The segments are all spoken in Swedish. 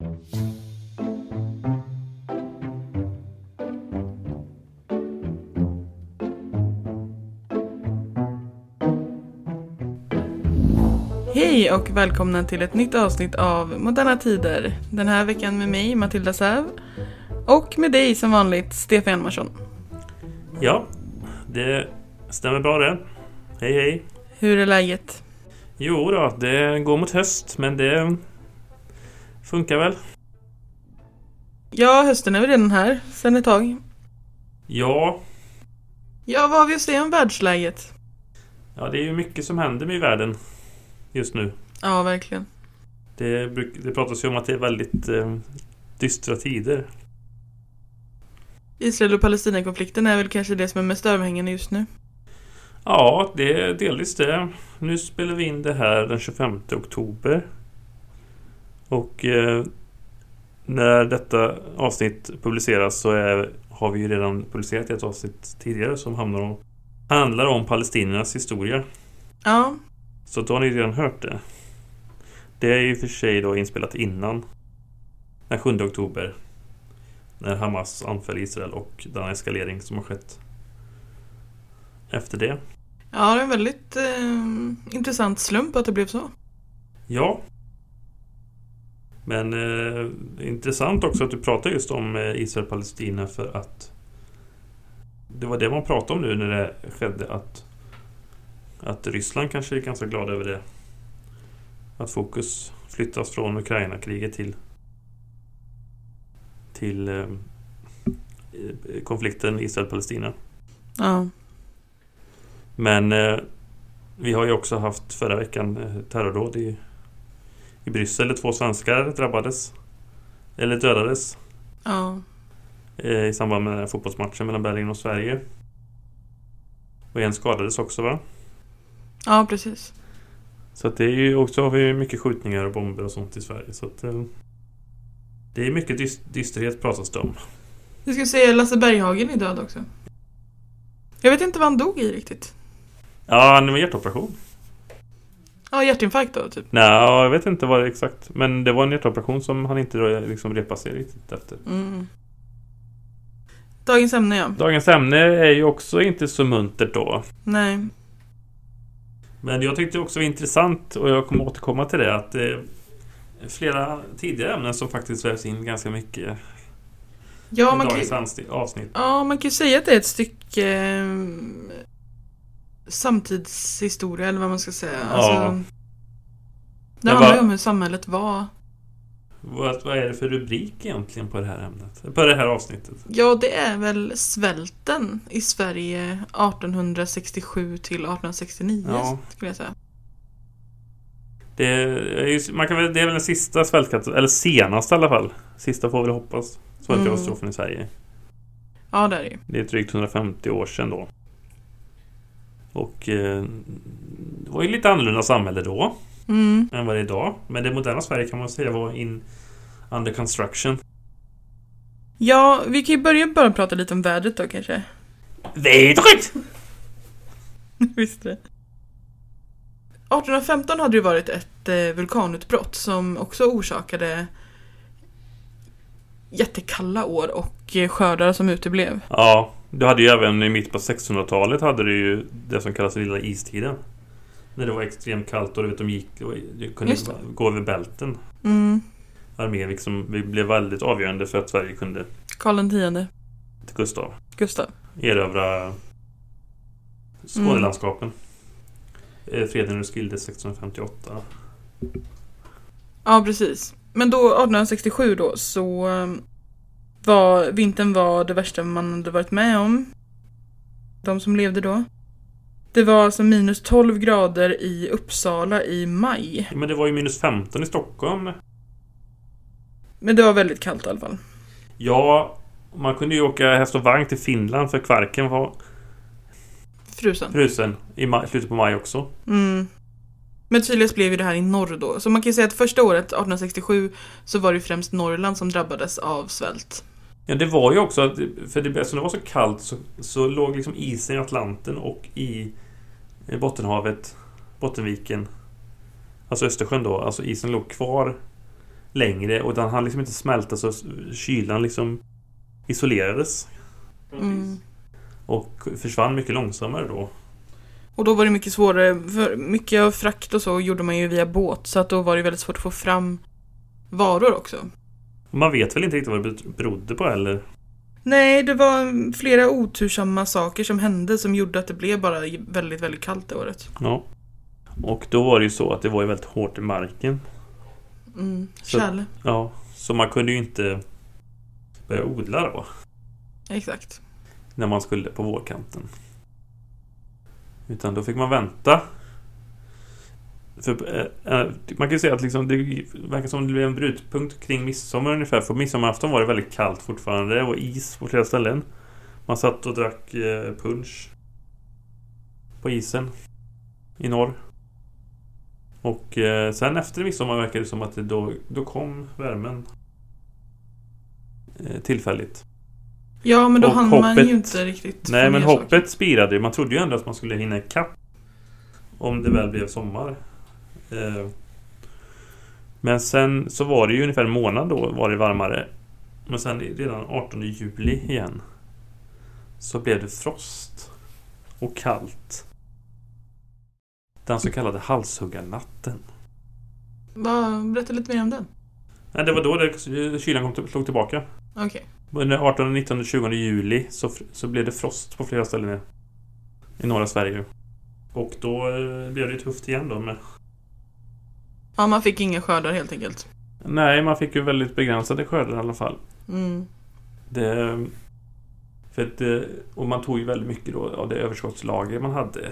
Hej och välkomna till ett nytt avsnitt av Moderna Tider. Den här veckan med mig, Matilda Säv. Och med dig som vanligt, Stefan Hjalmarsson. Ja, det stämmer bra det. Hej hej. Hur är läget? Jo då, det går mot höst men det funkar väl. Ja, hösten är väl redan här, sen ett tag. Ja, Ja, vad har vi att säga om världsläget? ja det är ju mycket som händer i världen just nu. Ja, verkligen. Det, det pratas ju om att det är väldigt eh, dystra tider. Israel och Palestina-konflikten är väl kanske det som är mest överhängande just nu. Ja, det är delvis det. Nu spelar vi in det här den 25 oktober. Och eh, när detta avsnitt publiceras så är, har vi ju redan publicerat ett avsnitt tidigare som handlar om, handlar om palestiniernas historia. Ja, Så då har ni redan hört det. Det är ju för sig då inspelat innan den 7 oktober. När Hamas anföll Israel och den eskalering som har skett efter det. ja det är en väldigt eh, intressant slump att det blev så. Ja. Men eh, intressant också att du pratar just om eh, Israel-Palestina för att det var det man pratade om nu när det skedde att att Ryssland kanske är ganska glada över det. Att fokus flyttas från Ukraina-kriget till till eh, konflikten Israel-Palestina. Ja, Men eh, vi har ju också haft förra veckan eh, terrordåd i, i Bryssel. där Två svenskar drabbades. Eller dödades. ja, Eh, I samband med den här fotbollsmatchen mellan Belgien och Sverige. Och en skadades också va? ja precis. Så att det är ju också har vi mycket skjutningar och bomber och sånt i Sverige. Så att, eh, det är mycket dys- dysterhet pratas det om. Vi ska se Lasse Berghagen är död också. Jag vet inte vad han dog i riktigt. Ja, det var hjärtoperation. Ja, hjärtinfarkt då, typ. Nej, jag vet inte vad exakt. Men det var en hjärtoperation som han inte liksom repade sig riktigt efter. Mm. Dagens ämne, ja. Dagens ämne är ju också inte så muntert då. Nej. Men jag tyckte också det var intressant och jag kommer återkomma till det att det är flera tidigare ämnen som faktiskt vävs in ganska mycket Ja, i man kan, dagens ansti- avsnitt. ja, man kan ju säga att det är ett stycke eh, samtidshistoria, eller vad man ska säga. Alltså, det handlar ju om hur samhället var. Vad, vad är det för rubrik egentligen på det här ämnet? På det här avsnittet? Ja, det är väl svälten i Sverige 1867 till 1869, Ja. skulle jag säga. Det är, man kan väl, det är väl den sista svältkatastrofen, eller senaste i alla fall. Sista får vi hoppas. Svältkatastrofen i Sverige. Ja, det är det. Det är drygt 150 år sedan då. Och eh, det var ju lite annorlunda samhälle då. Mm. än vad det är idag. Men det moderna Sverige kan man säga var in under construction. Ja, vi kan ju börja bara prata lite om vädret då kanske. Vädret! Visst det. 1815 hade det varit ett eh, vulkanutbrott som också orsakade jättekalla år och eh, skördar som uteblev. Ja, du hade ju även i mitt på 1600-talet hade du ju det som kallas lilla istiden. När det var extremt kallt och du vet, de gick och de kunde gå över bälten. Mm. Armén liksom vi blev väldigt avgörande för att Sverige kunde Karl X Gustav Gustav. erövra Skånelandskapen. Mm. Freden i Roskilde 1658. Ja, precis. Men då 1867 då så eh, var vintern var det värsta man hade varit med om. De som levde då. Det var alltså minus 12 grader i Uppsala i maj. Men det var ju minus 15 i Stockholm. Men det var väldigt kallt i alla fall. Ja, man kunde ju åka häst och vagn till Finland för Kvarken var Frusen. frusen i slutet på maj också. Mm. Men tydligast blev ju det här i norr då. Så man kan ju säga att första året, 1867, så var det främst Norrland som drabbades av svält. Ja, det var ju också att, för det, eftersom det var så kallt så, så låg liksom isen i Atlanten och i Bottenhavet, Bottenviken, alltså Östersjön då, alltså isen låg kvar längre och den hann liksom inte smälta så kylan liksom isolerades. Mm. Och försvann mycket långsammare då. Och då var det mycket svårare, för mycket av frakt och så gjorde man ju via båt så att då var det väldigt svårt att få fram varor också. Man vet väl inte riktigt vad det berodde på eller? Nej, det var flera otursamma saker som hände som gjorde att det blev bara väldigt, väldigt kallt det året. Ja. Och då var det ju så att det var ju väldigt hårt i marken. Mm, Så- kärle. Ja, så man kunde ju inte börja odla då. Exakt. När man skulle på vårkanten. Utan då fick man vänta. För, eh, man kan ju säga att liksom, det verkar som det blev en brytpunkt kring midsommar ungefär. För midsommarafton var det väldigt kallt fortfarande. Var is på flera ställen. Man satt och drack eh, punch. På isen. I norr. Och eh, sen efter midsommar verkar det som att det då, då kom värmen. Eh, tillfälligt. Ja, men då Och hann man ju inte riktigt Nej men hoppet saker. spirade ju. Man trodde ju ändå att man skulle hinna ikapp. Om det väl blev sommar. Eh, Men sen så var det ju ungefär en månad då var det varmare. Men sen redan 18 juli igen. Så blev det frost. Och kallt. Den så kallade halshuggarnatten. Va, berätta lite mer om den. Nej, det var då det, kylan kom, till- slog tillbaka. Okej. Under 18, 19, 20 juli så, så blev det frost på flera ställen i, i norra Sverige. Och då eh, blev det tufft igen då med... Ja, man fick inga skördar helt enkelt. Nej, man fick ju väldigt begränsade skördar i alla fall. Mm. Det, för att, det, och man tog ju väldigt mycket då av det överskottslager man hade.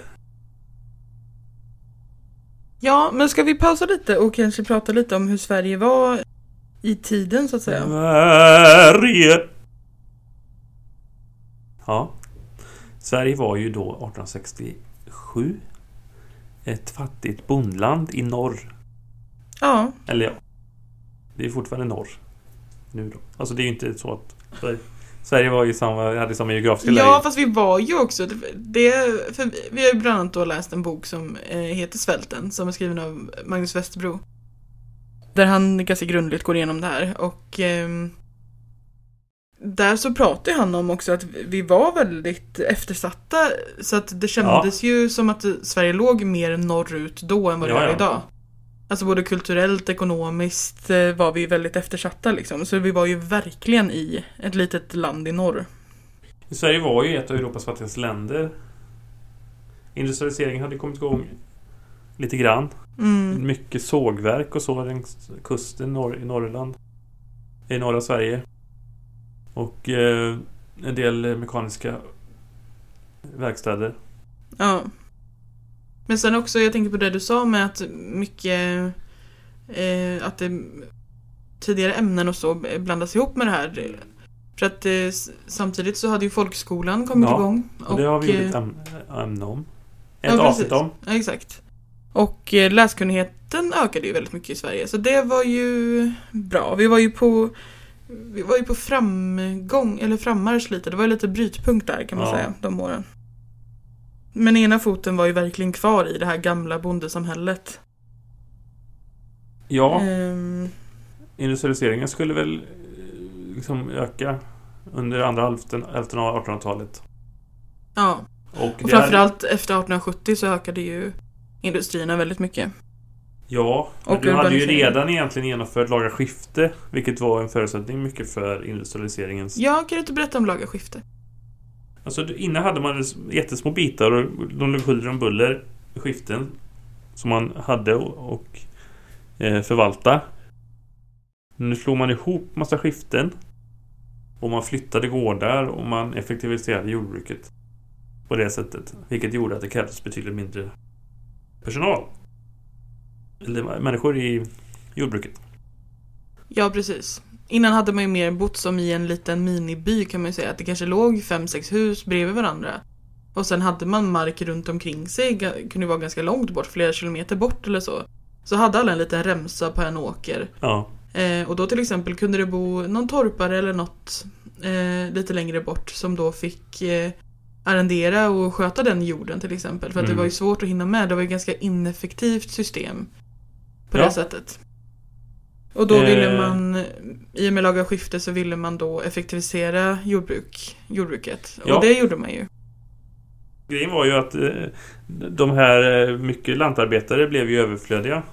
Ja, men ska vi pausa lite och kanske prata lite om hur Sverige var i tiden så att säga? Sverige! Ja. Sverige var ju då 1867 ett fattigt bondland i norr. Ja, Eller ja. Det är fortfarande norr. Nu då. Alltså det är ju inte så att Sverige, var ju samma, hade samma geografiska läge. ja fast vi var ju också, det, för vi- har ju bland annat då läst en bok som eh, heter Svälten som är skriven av Magnus Westerbro. Där han ganska grundligt går igenom det här och ehm, där så pratar han om också att vi var väldigt eftersatta så att det kändes ju som att Sverige låg mer norrut då än vad det Ja, gör ja. idag. Alltså både kulturellt, ekonomiskt eh, var vi väldigt eftersatta liksom. Så vi var ju verkligen i ett litet land i norr. Sverige var ju ett av Europas fattigaste länder. Industrialiseringen hade kommit igång lite grann. Mm. Mycket sågverk och så längs kusten norr, i Norrland. I norra Sverige. Och eh, en del mekaniska verkstäder. Ja. Men sen också, jag tänker på det du sa med att mycket eh, att det tidigare ämnen och så blandas ihop med det här. För att eh, samtidigt så hade ju folkskolan kommit Ja, igång. Och det har vi gjort ett äm- ämne om. Ja, Ett precis. avsnitt om. Ja, exakt. Och eh, läskunnigheten ökade ju väldigt mycket i Sverige. Så det var ju bra. Vi var ju på vi var ju på framgång, eller frammarsch lite. Det var ju lite brytpunkt där kan man Ja. säga, de åren. Men ena foten var ju verkligen kvar i det här gamla bondesamhället. Ja, Ehm, industrialiseringen skulle väl eh, liksom öka under andra hälften, hälften av 1800-talet. ja, Och, och framförallt efter 1870 så ökade ju industrierna väldigt mycket. Ja, Och du hade ju redan egentligen genomfört laga skifte. Vilket var en förutsättning mycket för industrialiseringens... Ja, kan du inte berätta om laga skifte? Alltså innan hade man jättesmå bitar och de låg huller om buller i skiften. Som man hade och, och eh, förvalta. Nu slog man ihop massa skiften. Och man flyttade gårdar och man effektiviserade jordbruket. På det sättet. Vilket gjorde att det krävdes betydligt mindre personal. Eller människor i jordbruket. Ja, precis. Innan hade man ju mer bott som i en liten miniby kan man ju säga. Att det kanske låg fem, sex hus bredvid varandra. Och sen hade man mark runt omkring sig, kunde vara ganska långt bort, flera kilometer bort eller så. Så hade alla en liten remsa på en åker. Ja, Eh, och då till exempel kunde det bo någon torpare eller något eh, lite längre bort som då fick eh, arrendera och sköta den jorden till exempel. För att Mm. det var ju svårt att hinna med. Det var ju ett ganska ineffektivt system på Ja. det sättet. Och då ville Eh. man, i och med laga skifte så ville man då effektivisera jordbruk, jordbruket. Ja. Och det gjorde man ju. Grejen var ju att eh, de här eh, mycket lantarbetare blev ju överflödiga. Ja,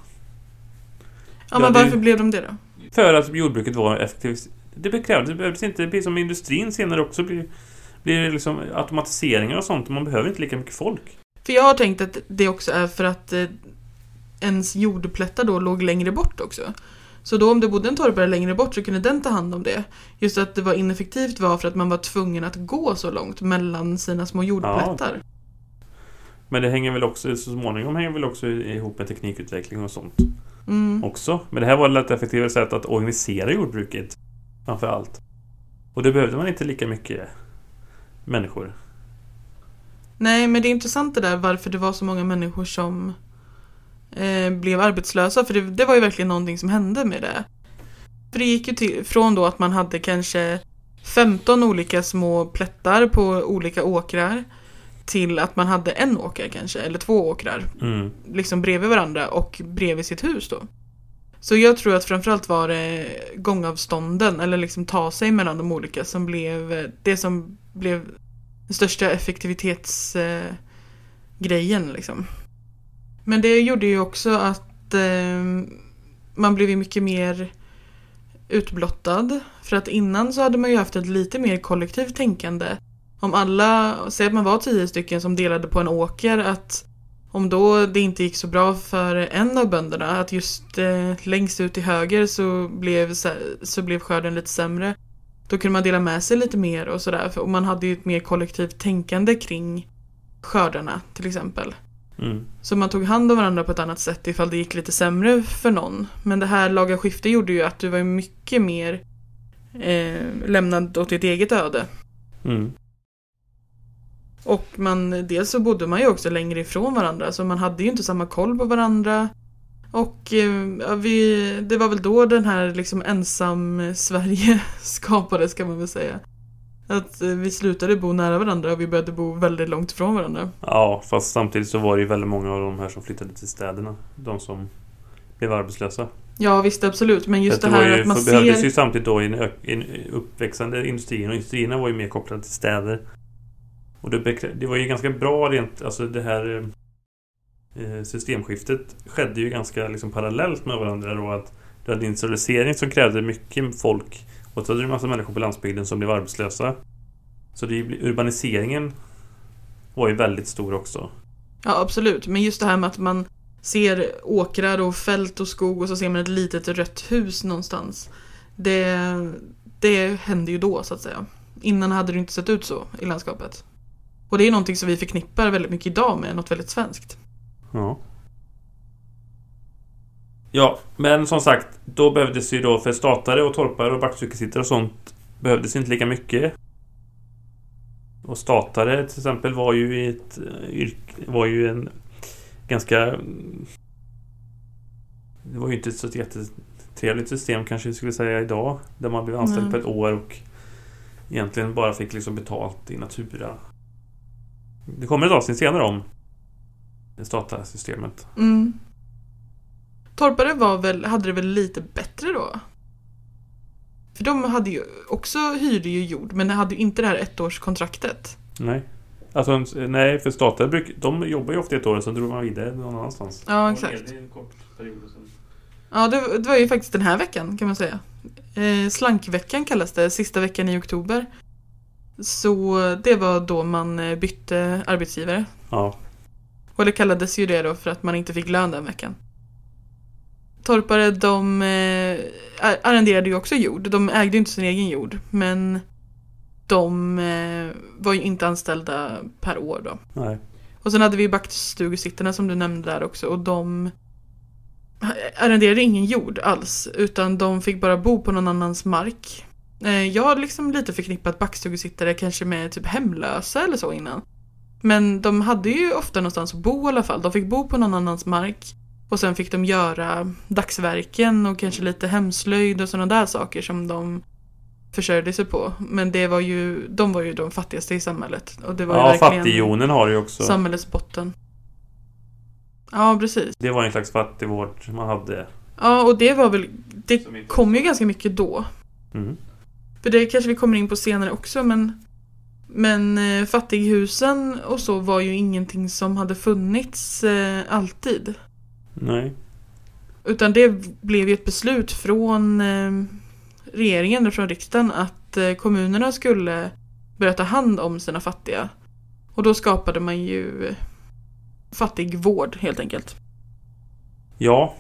Ja, men varför blev de det då? För att jordbruket var effektivt. Det bekrävdes, det behövdes inte, precis som industrin senare också blir, blir liksom automatiseringar och sånt. Man behöver inte lika mycket folk. För jag har tänkt att det också är för att ens jordplättar då låg längre bort också. Så då om det bodde en torpare längre bort så kunde den ta hand om det. Just att det var ineffektivt var för att man var tvungen att gå så långt mellan sina små jordplättar. Men det hänger väl också, så småningom hänger väl också ihop med teknikutveckling och sånt Mm. också. Men det här var ett effektivare sätt att organisera jordbruket. Framför allt. Och det behövde man inte lika mycket människor. Nej, men det är intressant det där varför det var så många människor som eh, blev arbetslösa. För det, det var ju verkligen någonting som hände med det. För det gick ju till, från då att man hade kanske 15 olika små plättar på olika åkrar till att man hade en åker kanske, eller två åkrar, Mm. liksom bredvid varandra och bredvid sitt hus då. Så jag tror att framförallt var det gångavstånden, eller liksom ta sig mellan de olika, som blev eh, det som blev den största effektivitetsgrejen eh, liksom. Men det gjorde ju också att eh, man blev ju mycket mer utblottad. För att innan så hade man ju haft ett lite mer kollektivt tänkande. Om alla, säg att man var tio stycken som delade på en åker, att om då det inte gick så bra för en av bönderna, att just eh, längst ut till höger så blev, så blev skörden lite sämre. Då kunde man dela med sig lite mer och sådär. Och man hade ju ett mer kollektivt tänkande kring skördarna till exempel. Mm. Så man tog hand om varandra på ett annat sätt ifall det gick lite sämre för någon. Men det här laga skifte gjorde ju att du var mycket mer eh, lämnad åt ditt eget öde. Mm. Och man, dels så bodde man ju också längre ifrån varandra så man hade ju inte samma koll på varandra. Och eh, vi, det var väl då den här liksom ensam Sverige skapades kan man väl säga. Att eh, vi slutade bo nära varandra och vi började bo väldigt långt ifrån varandra. Ja, fast samtidigt så var det ju väldigt många av de här som flyttade till städerna. De som blev arbetslösa. Ja visst absolut men just det var här ju, att man för behövdes ser... ju samtidigt då i en, en uppväxande industrin och industrierna var ju mer kopplade till städer. Och det, det var ju ganska bra rent, alltså det här eh, systemskiftet skedde ju ganska liksom parallellt med varandra då att du hade industrialisering som krävde mycket folk och så hade du en massa människor på landsbygden som blev arbetslösa. Så det, urbaniseringen var ju väldigt stor också. Ja absolut men just det här med att man ser åkrar och fält och skog och så ser man ett litet rött hus någonstans. Det, det hände ju då så att säga. Innan hade det inte sett ut så i landskapet. Och det är någonting som vi förknippar väldigt mycket idag med något väldigt svenskt. Ja. Ja, men som sagt, då behövdes ju då för statare och torpare och backcykelsittare och sånt behövdes inte lika mycket. Och statare till exempel var ju ett eh, yrke, var ju en ganska... mm, Det var ju inte ett så jättetrevligt system kanske vi skulle säga idag. Där man blev anställd Nej. på ett år och egentligen bara fick liksom betalt i natura. Det kommer ett avsnitt senare om det statliga systemet. Mm. Torpare var väl, hade det väl lite bättre då? För de hade ju också hyrde ju jord men hade ju inte det här ettårskontraktet. Nej. Alltså, nej, för statare bruk, de jobbar ju ofta ett år, sen drog man vidare någon annanstans. Ja exakt. En kort period och. Ja det, det var ju faktiskt den här veckan kan man säga. Eh, slankveckan kallas det, sista veckan i oktober. Så det var då man eh, bytte arbetsgivare. Ja. Och det kallades ju det då för att man inte fick lön den veckan. Torpare de eh, ar- arrenderade ju också jord. De ägde ju inte sin egen jord. Men de eh, var ju inte anställda per år då. Nej. Och sen hade vi backstugesittarna som du nämnde där också och de arrenderade ingen jord alls utan de fick bara bo på någon annans mark. Eh, Jag har liksom lite förknippat backstugesittare kanske med typ hemlösa eller så innan. Men de hade ju ofta någonstans att bo i alla fall. De fick bo på någon annans mark och sen fick de göra dagsverken och kanske lite hemslöjd och sådana där saker som de försörjde sig på. Men det var ju, de var ju de fattigaste i samhället. Och det var ju Ja, verkligen fattigjonen har ju också. samhällets botten. Ja, precis. Det var en slags fattigvård man hade Ja, och det var väl... Det kom ju ganska mycket då. Mm. För det kanske vi kommer in på senare också, men... Men eh, fattighusen och så var ju ingenting som hade funnits eh, alltid. Nej. Utan det blev ju ett beslut från eh, regeringen och från riksdagen att eh, kommunerna skulle börja ta hand om sina fattiga. Och då skapade man ju fattigvård helt enkelt. Ja.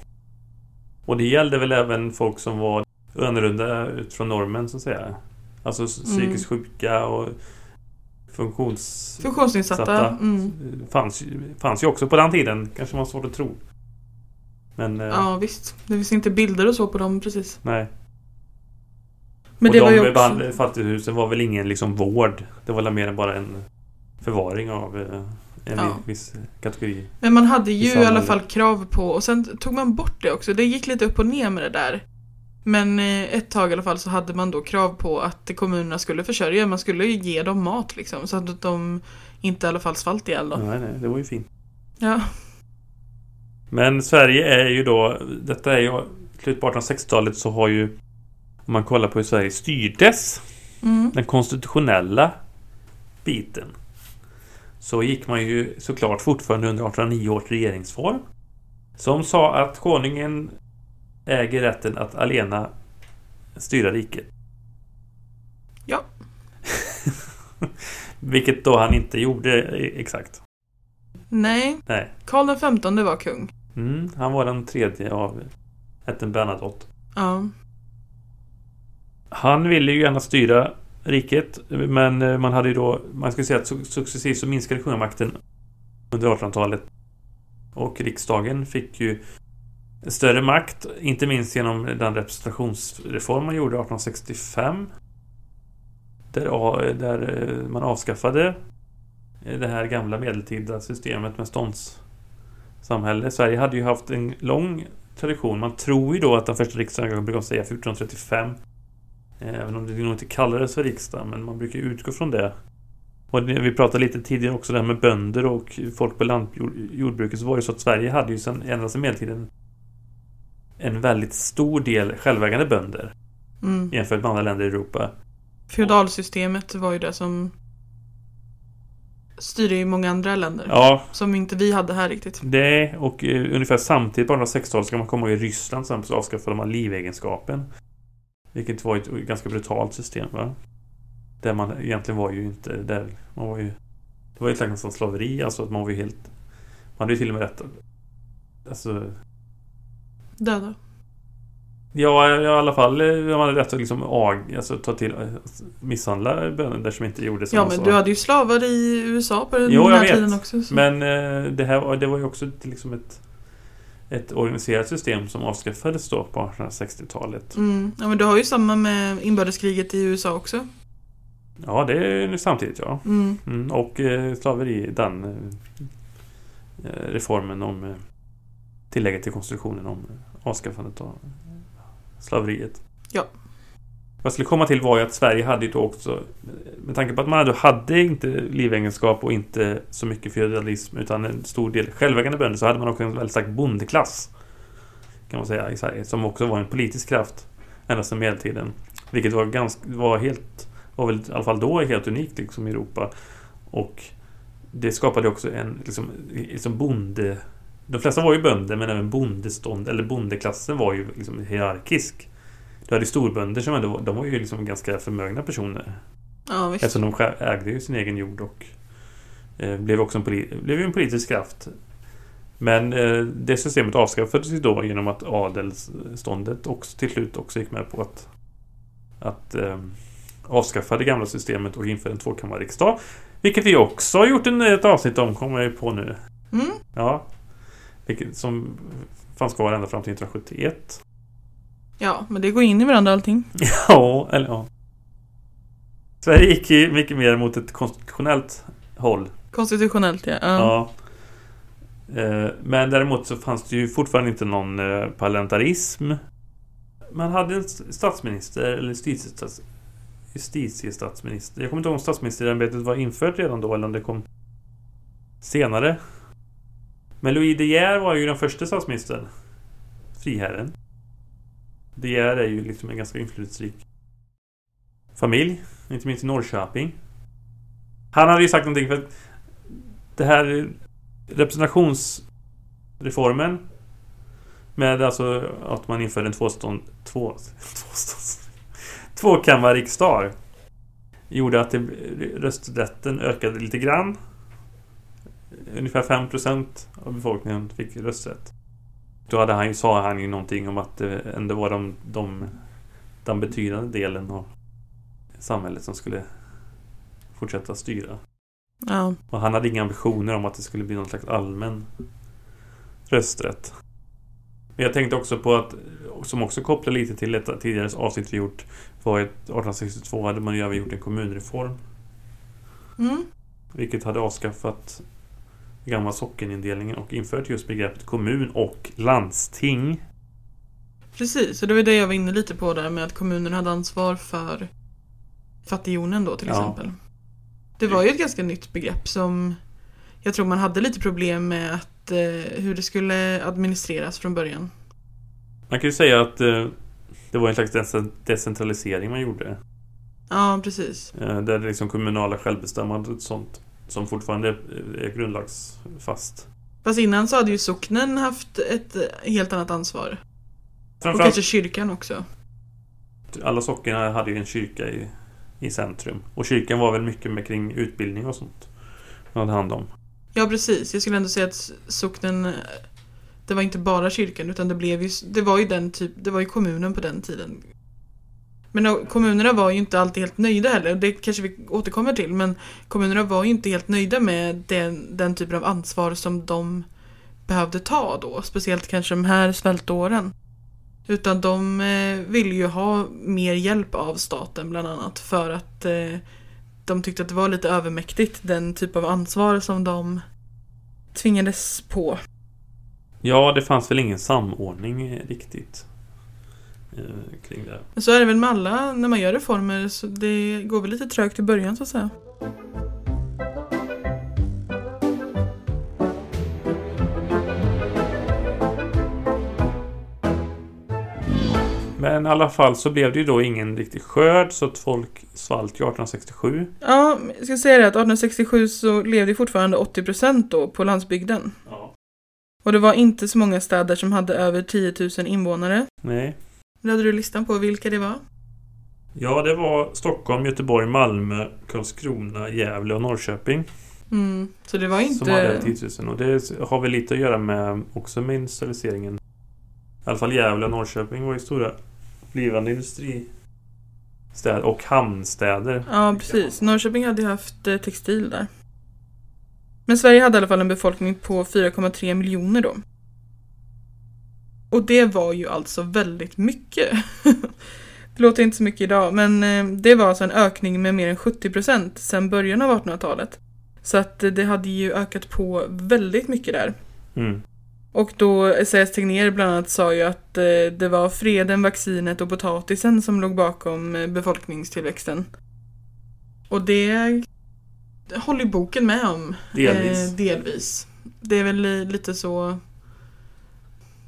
Och det gällde väl även folk som var annorlunda utifrån normen så att säga. Alltså Mm. psykiskt sjuka och funktions... Funktionsnedsatta. Satta. Mm. Fanns, fanns ju också på den tiden. Kanske var svårt att tro. Men eh, Ja visst. Det finns inte bilder och så på dem precis. nej. Men och det de var ju också... fattighusen var väl ingen liksom vård. Det var väl mer än bara en förvaring av eh, en Ja. viss kategori. Men man hade ju i alla fall krav på, och sen tog man bort det också. Det gick lite upp och ner med det där. Men eh, ett tag i alla fall så hade man då krav på att kommunerna skulle försörja, man skulle ju ge dem mat liksom. Så att de inte i alla fall svalt ihjäl då. Nej, nej, det var ju fint. Ja. Men Sverige är ju då... Detta är ju... Slutet på 1860-talet så har ju... Om man kollar på hur Sverige styrdes. Mm. Den konstitutionella biten. Så gick man ju såklart fortfarande under 1809 års regeringsform. Som sa att konungen äger rätten att alena styra riket. Ja. Vilket då han inte gjorde e- exakt. Nej, Nej. Karl den femtonde var kung. Mm, han var den tredje av ätten Bernadotte. Ja. Han ville ju gärna styra riket men eh, man hade ju då... Man ska säga att su- successivt så minskade kungamakten under 1800-talet. Och riksdagen fick ju större makt, inte minst genom den representationsreform man gjorde 1865. Där, där eh, man avskaffade det här gamla medeltida systemet med ståndssamhälle. Sverige hade ju haft en lång tradition. Man tror ju då att den första riksdagen brukar säga 1435. Eh, Även om det nog inte kallades för riksdag, men man brukar utgå från det. Och vi pratade lite tidigare också det här med bönder och folk på landjordbruket. Så var det så att Sverige hade ju sedan, ända sedan medeltiden en väldigt stor del självägande bönder Mm. jämfört med andra länder i Europa. Feodalsystemet var ju det som styrde i många andra länder. Ja, Som inte vi hade här riktigt. det och eh, ungefär samtidigt på 1860-talet ska man komma ihåg i Ryssland exempel så avskaffade man livegenskapen. Vilket var ett ganska brutalt system va? Där man egentligen var ju inte där. Man var ju... Det var ju nästan slaveri, alltså att man var ju helt... Man hade ju till och med rätt att- Alltså... Döda. Ja, i alla fall eh, man hade rätt att liksom ag, alltså ta till... Alltså, misshandla bönder som inte gjorde som Ja men sa. du hade ju slavar i USA på den Jo, jag här vet. tiden också. Så. Men eh, det här var- det var ju också liksom ett... Ett organiserat system som avskaffades då på 1860-talet. Mm. Ja men du har ju samma med inbördeskriget i USA också. Ja, det är samtidigt ja. Mm. Mm, och eh, slaveri, den eh, eh, reformen om eh, tillägget till konstitutionen om eh, avskaffandet av slaveriet. Ja. Vad jag skulle komma till var ju att Sverige hade ju då också med tanke på att man då hade inte livegenskap och inte så mycket feodalism utan en stor del självägande bönder så hade man också en väldigt stark bondeklass. Kan man säga i Sverige. Som också var en politisk kraft ända sedan medeltiden. Vilket var ganska, var helt var väl i alla fall då helt unikt liksom i Europa. Och det skapade också en liksom, liksom bonde... De flesta var ju bönder men även bondestånd eller bondeklassen var ju liksom hierarkisk. Du hade storbönder som ändå de var ju liksom ganska förmögna personer. Ja visst. Eftersom de ägde ju sin egen jord och eh, blev också en, poli- blev ju en politisk kraft. Men eh, det systemet avskaffades ju då genom att adelsståndet också till slut också gick med på att, att eh, avskaffa det gamla systemet och införa en tvåkammarriksdag. Vilket vi också har gjort en, ett avsnitt om, kommer jag ju på nu. Mm. Ja. Vilket som fanns kvar ända fram till 1971. Ja men det går in i varandra allting. Ja, eller ja. Sverige gick ju mycket mer mot ett konstitutionellt håll. Konstitutionellt ja. ja. Ja. Eh, Men däremot så fanns det ju fortfarande inte någon eh, parlamentarism. Man hade en statsminister, eller justitiestats- justitiestatsminister. Jag kommer inte ihåg om statsministerämbetet var infört redan då eller om det kom senare. Men Louis De Geer var ju den första statsministern. Friherren. De Geer är ju liksom en ganska inflytelserik familj. Inte minst i Norrköping. Han hade ju sagt någonting för att det här representationsreformen med alltså att man införde en tvåstånd... Två, tvåstånds, tvåkammarriksdag gjorde att det, rösträtten ökade lite grann. Ungefär 5% av befolkningen fick rösträtt. Då hade han sa han ju någonting om att det ändå var de, de, den betydande delen av samhället som skulle fortsätta styra. Ja. Och han hade inga ambitioner om att det skulle bli någon slags allmän rösträtt. Men jag tänkte också på att, som också kopplar lite till ett tidigare avsnitt vi gjort, var att 1862 hade man ju även gjort en kommunreform. Mm. Vilket hade avskaffat gamla sockenindelningen och infört just begreppet kommun och landsting. Precis, och det var det jag var inne lite på där med att kommunen hade ansvar för fattigjonen då till Ja. exempel. Det var ju ett ganska nytt begrepp som jag tror man hade lite problem med att, eh, hur det skulle administreras från början. Man kan ju säga att eh, det var en slags dece- decentralisering man gjorde. Ja, precis. Eh, där det liksom kommunala självbestämmandet och sånt som fortfarande är grundlagsfast. Fast innan så hade ju socknen haft ett helt annat ansvar. Och kanske kyrkan också. alla socken hade ju en kyrka i, i centrum. Och kyrkan var väl mycket med kring utbildning och sånt. Man hade hand om. Ja, precis. Jag skulle ändå säga att socknen, det var inte bara kyrkan utan det blev ju, det var ju den typ, det var ju kommunen på den tiden. Men kommunerna var ju inte alltid helt nöjda heller, och det kanske vi återkommer till, men kommunerna var ju inte helt nöjda med den, den typen av ansvar som de behövde ta då, speciellt kanske de här svältåren. Utan de eh, ville ju ha mer hjälp av staten bland annat för att eh, de tyckte att det var lite övermäktigt den typ av ansvar som de tvingades på. Ja, det fanns väl ingen samordning riktigt eh, Kring det. Så är det väl med alla när man gör reformer, så det går väl lite trögt i början så att säga. Men i alla fall så blev det ju då ingen riktig skörd så att folk svalt ju 1867. Ja, jag ska säga det att 1867 så levde fortfarande 80% då på landsbygden. Ja. Och det var inte så många städer som hade över 10 000 invånare. Nej. Hade du listan på vilka det var? Ja, det var Stockholm, Göteborg, Malmö, Karlskrona, Gävle och Norrköping. Mm, så det var Som hade inte... 10 000. Och det har väl lite att göra med också med industrialiseringen. I alla fall Gävle och Norrköping var ju stora blivande industristäder och hamnstäder. Ja, precis. Norrköping hade ju haft eh, textil där. Men Sverige hade i alla fall en befolkning på 4,3 miljoner då. Och det var ju alltså väldigt mycket. det låter inte så mycket idag, men eh, det var alltså en ökning med mer än 70% sedan början av 1800-talet. Så att eh, det hade ju ökat på väldigt mycket där. Mm. Och då S.S. Tegnér bland annat sa ju att eh, det var freden, vaccinet och potatisen som låg bakom befolkningstillväxten. Och det håller ju boken med om. Delvis. Eh, delvis. Det är väl li- lite så...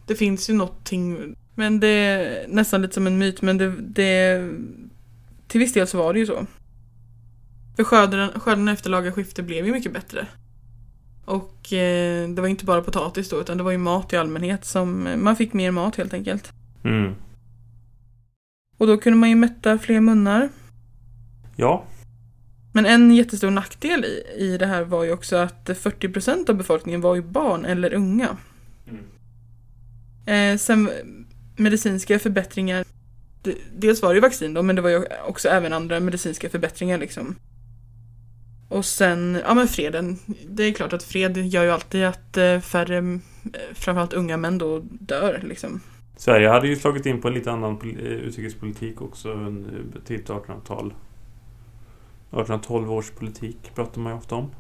Det finns ju någonting, men det är nästan lite som en myt, men det, det till viss del så var det ju så. För skörden, skörden efter laga skifte blev ju mycket bättre. Och eh, det var inte bara potatis då, utan det var ju mat i allmänhet som, man fick mer mat helt enkelt. Mm. Och då kunde man ju mätta fler munnar. Ja. Men en jättestor nackdel i, i det här var ju också att 40% av befolkningen var ju barn eller unga. Eh, sen medicinska förbättringar. Dels var det ju vaccin då, men det var ju också även andra medicinska förbättringar liksom. Och sen, ja men freden. Det är klart att fred gör ju alltid att eh, färre, eh, framförallt unga män då, dör liksom. Sverige hade ju slagit in på en lite annan eh, utrikespolitik också under tidigt 1800-tal. 1812 års politik pratar man ju ofta om.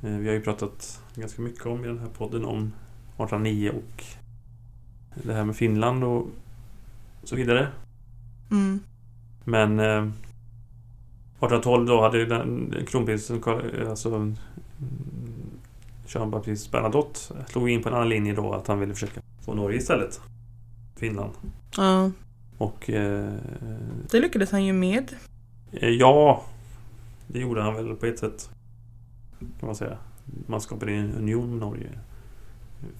Vi har ju pratat ganska mycket om i den här podden om 1809 och det här med Finland och så vidare. Mm. Men eh, 1812 då hade den kronprinsen, eh, alltså mm, Jean Baptiste Bernadotte, slog in på en annan linje då att han ville försöka få Norge istället. Finland. Ja. Och eh, Det lyckades han ju med. eh, ja, det gjorde han väl på ett sätt. Kan man säga. Man skapade en union med Norge.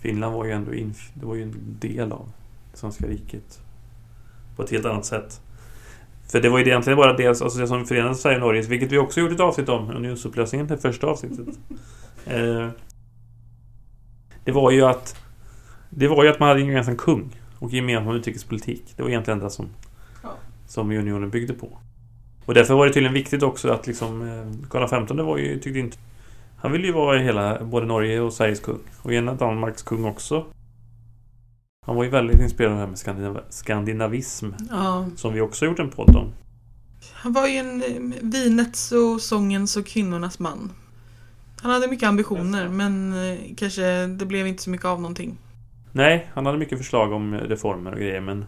Finland var ju ändå inf- det var ju en del av det svenska riket. På ett helt annat sätt. För det var ju egentligen bara dels, alltså det som förenade Sverige och Norge, vilket vi också gjort ett avsnitt om, unionsupplösningen, det första avsnittet. Eh, det var ju att Det var ju att man hade en gemensam kung och gemensam utrikespolitik. Det var egentligen det som, Ja. som unionen byggde på. Och därför var det tydligen viktigt också att liksom eh, Karl XV var ju, tyckte inte Han ville ju vara hela, både Norge och Sveriges kung. Och gärna Danmarks kung också. Han var ju väldigt inspirerad av det här med skandinav skandinavism. Ja. Som vi också gjort en podd om. Han var ju en eh, vinets och sångens och kvinnornas man. Han hade mycket ambitioner men eh, kanske det blev inte så mycket av någonting. Nej, han hade mycket förslag om reformer och grejer men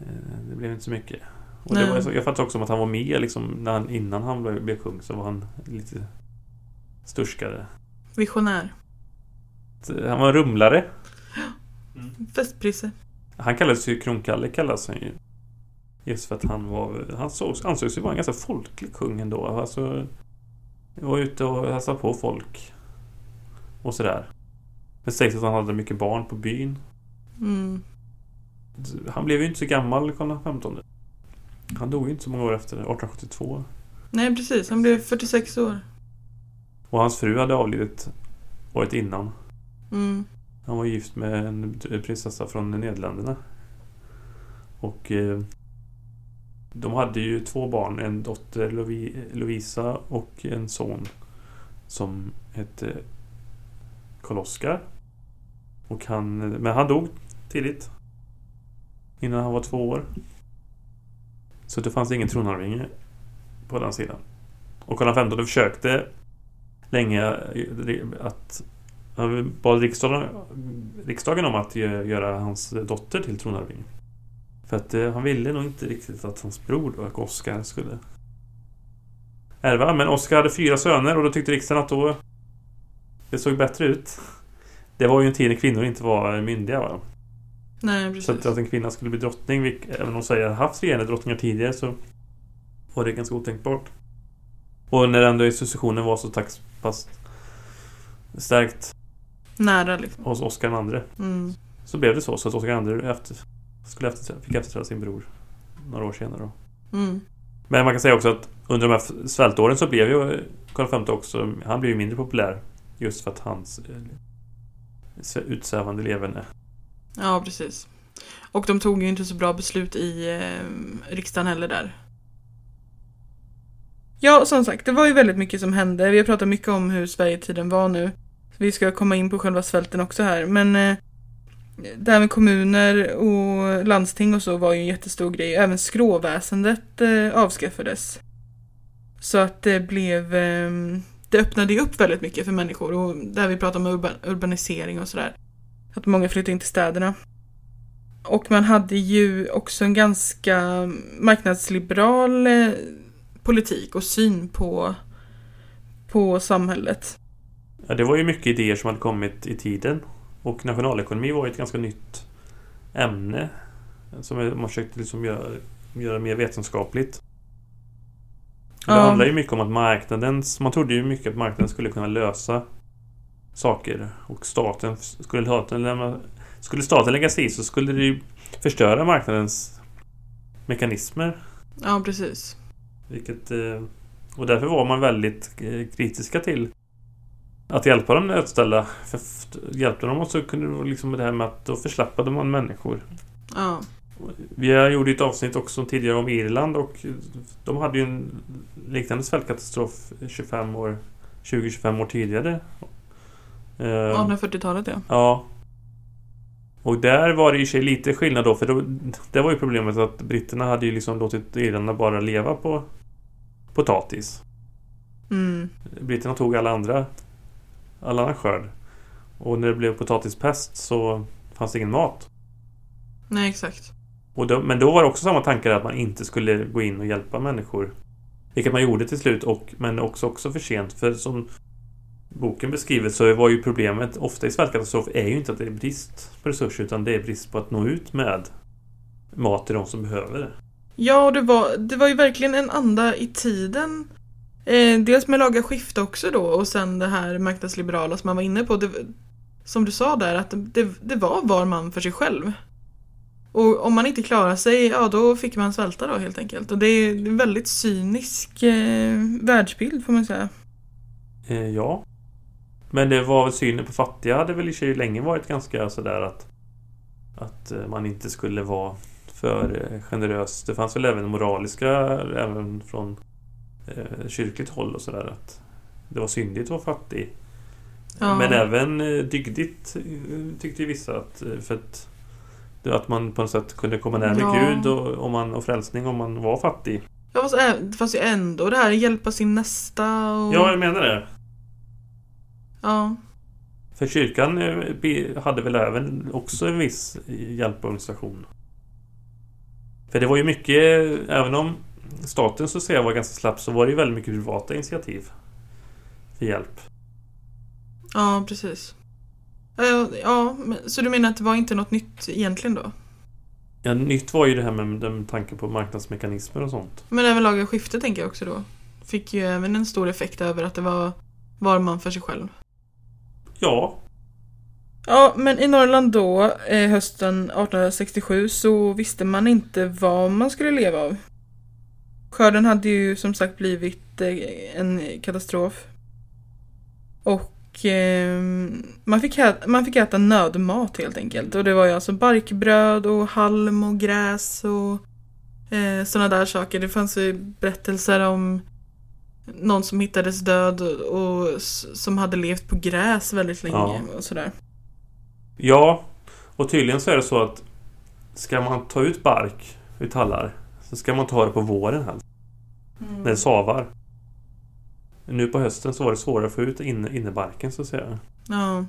eh, Det blev inte så mycket. Och det var, jag fattar också som att han var med liksom när han, innan han blev, blev kung så var han lite sturskare. Visionär. Han var en rumlare. Festpriser. Han kallades ju Kronkalle kallas han ju. Just för att han var... Han sågs, ansågs ju vara en ganska folklig kung ändå. Alltså... Var ute och hälsade på folk. Och sådär. Det sägs att han hade mycket barn på byn. Mm. Han blev ju inte så gammal, Karl XV. Han dog ju inte så många år efter, 1872. Nej precis, han blev 46 år. Och hans fru hade avlidit året innan. Mm. Han var gift med en prinsessa från Nederländerna. Och eh, de hade ju två barn. En dotter Lovi, Lovisa och en son som hette Karl-Oskar. Och han, men han dog tidigt. Innan han var två år. Så det fanns ingen tronarvinge på den sidan. Och Karl XV försökte länge att han bad riksdagen, riksdagen om att gö- göra hans dotter till tronarving. För att eh, han ville nog inte riktigt att hans bror då, Oskar, skulle ärva. Men Oskar hade fyra söner och då tyckte riksdagen att då det såg bättre ut. Det var ju en tid när kvinnor inte var myndiga. Va? Nej Så precis. att, att en kvinna skulle bli drottning, vilk- även om Sverige hade haft regerande drottningar tidigare så var det ganska otänkbart. Och när ändå institutionen var så pass stärkt Nära liksom. hos Oscar den andre Mm. så blev det så. Så att Oscar andre efter, skulle efterträda, fick efterträda sin bror några år senare. Då. Mm. Men man kan säga också att under de här svältåren så blev ju Karl V också, han blev ju mindre populär just för att hans eh, utsvävande leverne. Ja precis. Och de tog ju inte så bra beslut i eh, riksdagen heller där. Ja, som sagt, det var ju väldigt mycket som hände. Vi har pratat mycket om hur Sverigetiden var nu. Vi ska komma in på själva svälten också här, men eh, det här med kommuner och landsting och så var ju en jättestor grej. Även skråväsendet eh, avskaffades. Så att det blev... Eh, det öppnade ju upp väldigt mycket för människor och där vi pratar om urban, urbanisering och sådär. Att många flyttade in till städerna. Och man hade ju också en ganska marknadsliberal eh, politik och syn på, på samhället. Ja, det var ju mycket idéer som hade kommit i tiden. Och nationalekonomi var ju ett ganska nytt ämne. Som man försökte liksom göra, göra mer vetenskapligt. Det Ja. handlar ju mycket om att marknaden... Man trodde ju mycket att marknaden skulle kunna lösa saker. Och staten skulle staten lämna, Skulle staten lägga sig i så skulle det ju förstöra marknadens mekanismer. Ja, precis. Vilket, eh, och därför var man väldigt eh, kritiska till att hjälpa de nödställda. För hjälpte dem och så kunde det liksom det här med att då förslappade man människor. Ja. Vi har gjort ett avsnitt också tidigare om Irland och de hade ju en liknande svältkatastrof 25 år 20-25 år tidigare. Eh, 1840-talet ja. Ja. Och där var det i sig lite skillnad då för då, det var ju problemet att britterna hade ju liksom låtit irländarna bara leva på potatis. Mm. Britterna tog alla andra all annan skörd. Och när det blev potatispest så fanns det ingen mat. Nej, exakt. Då, men då var det också samma tankar att man inte skulle gå in och hjälpa människor. Vilket man gjorde till slut, och, men också, också för sent. För som boken beskriver så var ju problemet ofta i svältkatastrof är ju inte att det är brist på resurser utan det är brist på att nå ut med mat till de som behöver det. Ja, och det var, det var ju verkligen en anda i tiden. Eh, dels med laga skifte också då och sen det här marknadsliberala som man var inne på. Det, som du sa där, att det, det var var man för sig själv. Och om man inte klarar sig, ja då fick man svälta då helt enkelt. Och det är en väldigt cynisk eh, världsbild får man säga. Eh, ja. Men det var väl synen på fattiga hade väl i sig länge varit ganska sådär att att eh, man inte skulle vara för eh, generös. Det fanns väl även moraliska även från eh, kyrkligt håll och sådär att det var syndigt att vara fattig. Ja. Men även eh, dygdigt eh, tyckte ju vissa att för att att man på något sätt kunde komma närmare Ja. Gud och, om man, och frälsning om man var fattig. Ja, fast det fanns ju ändå det här hjälpa sin nästa och... Ja, jag menar det. ja. För kyrkan hade väl även också en viss hjälporganisation. För det var ju mycket, även om staten så att säga var ganska slapp så var det ju väldigt mycket privata initiativ. För hjälp. Ja, precis. Ja, så du menar att det var inte något nytt egentligen då? Ja, nytt var ju det här med, med tanke på marknadsmekanismer och sånt. Men även laga skifte tänker jag också då. Fick ju även en stor effekt över att det var var man för sig själv. Ja, Ja, men i Norrland då, eh, hösten 1867, så visste man inte vad man skulle leva av. Skörden hade ju som sagt blivit eh, en katastrof. Och eh, man, fick äta, man fick äta nödmat helt enkelt. Och det var ju alltså barkbröd och halm och gräs och sådana där saker. Det fanns ju berättelser om någon som hittades död och, och som hade levt på gräs väldigt länge Ja. och sådär. Ja. Och tydligen så är det så att ska man ta ut bark ur tallar så ska man ta det på våren helst. När det savar. Nu på hösten så var det svårare att få ut inne, innebarken så att säga. Ja.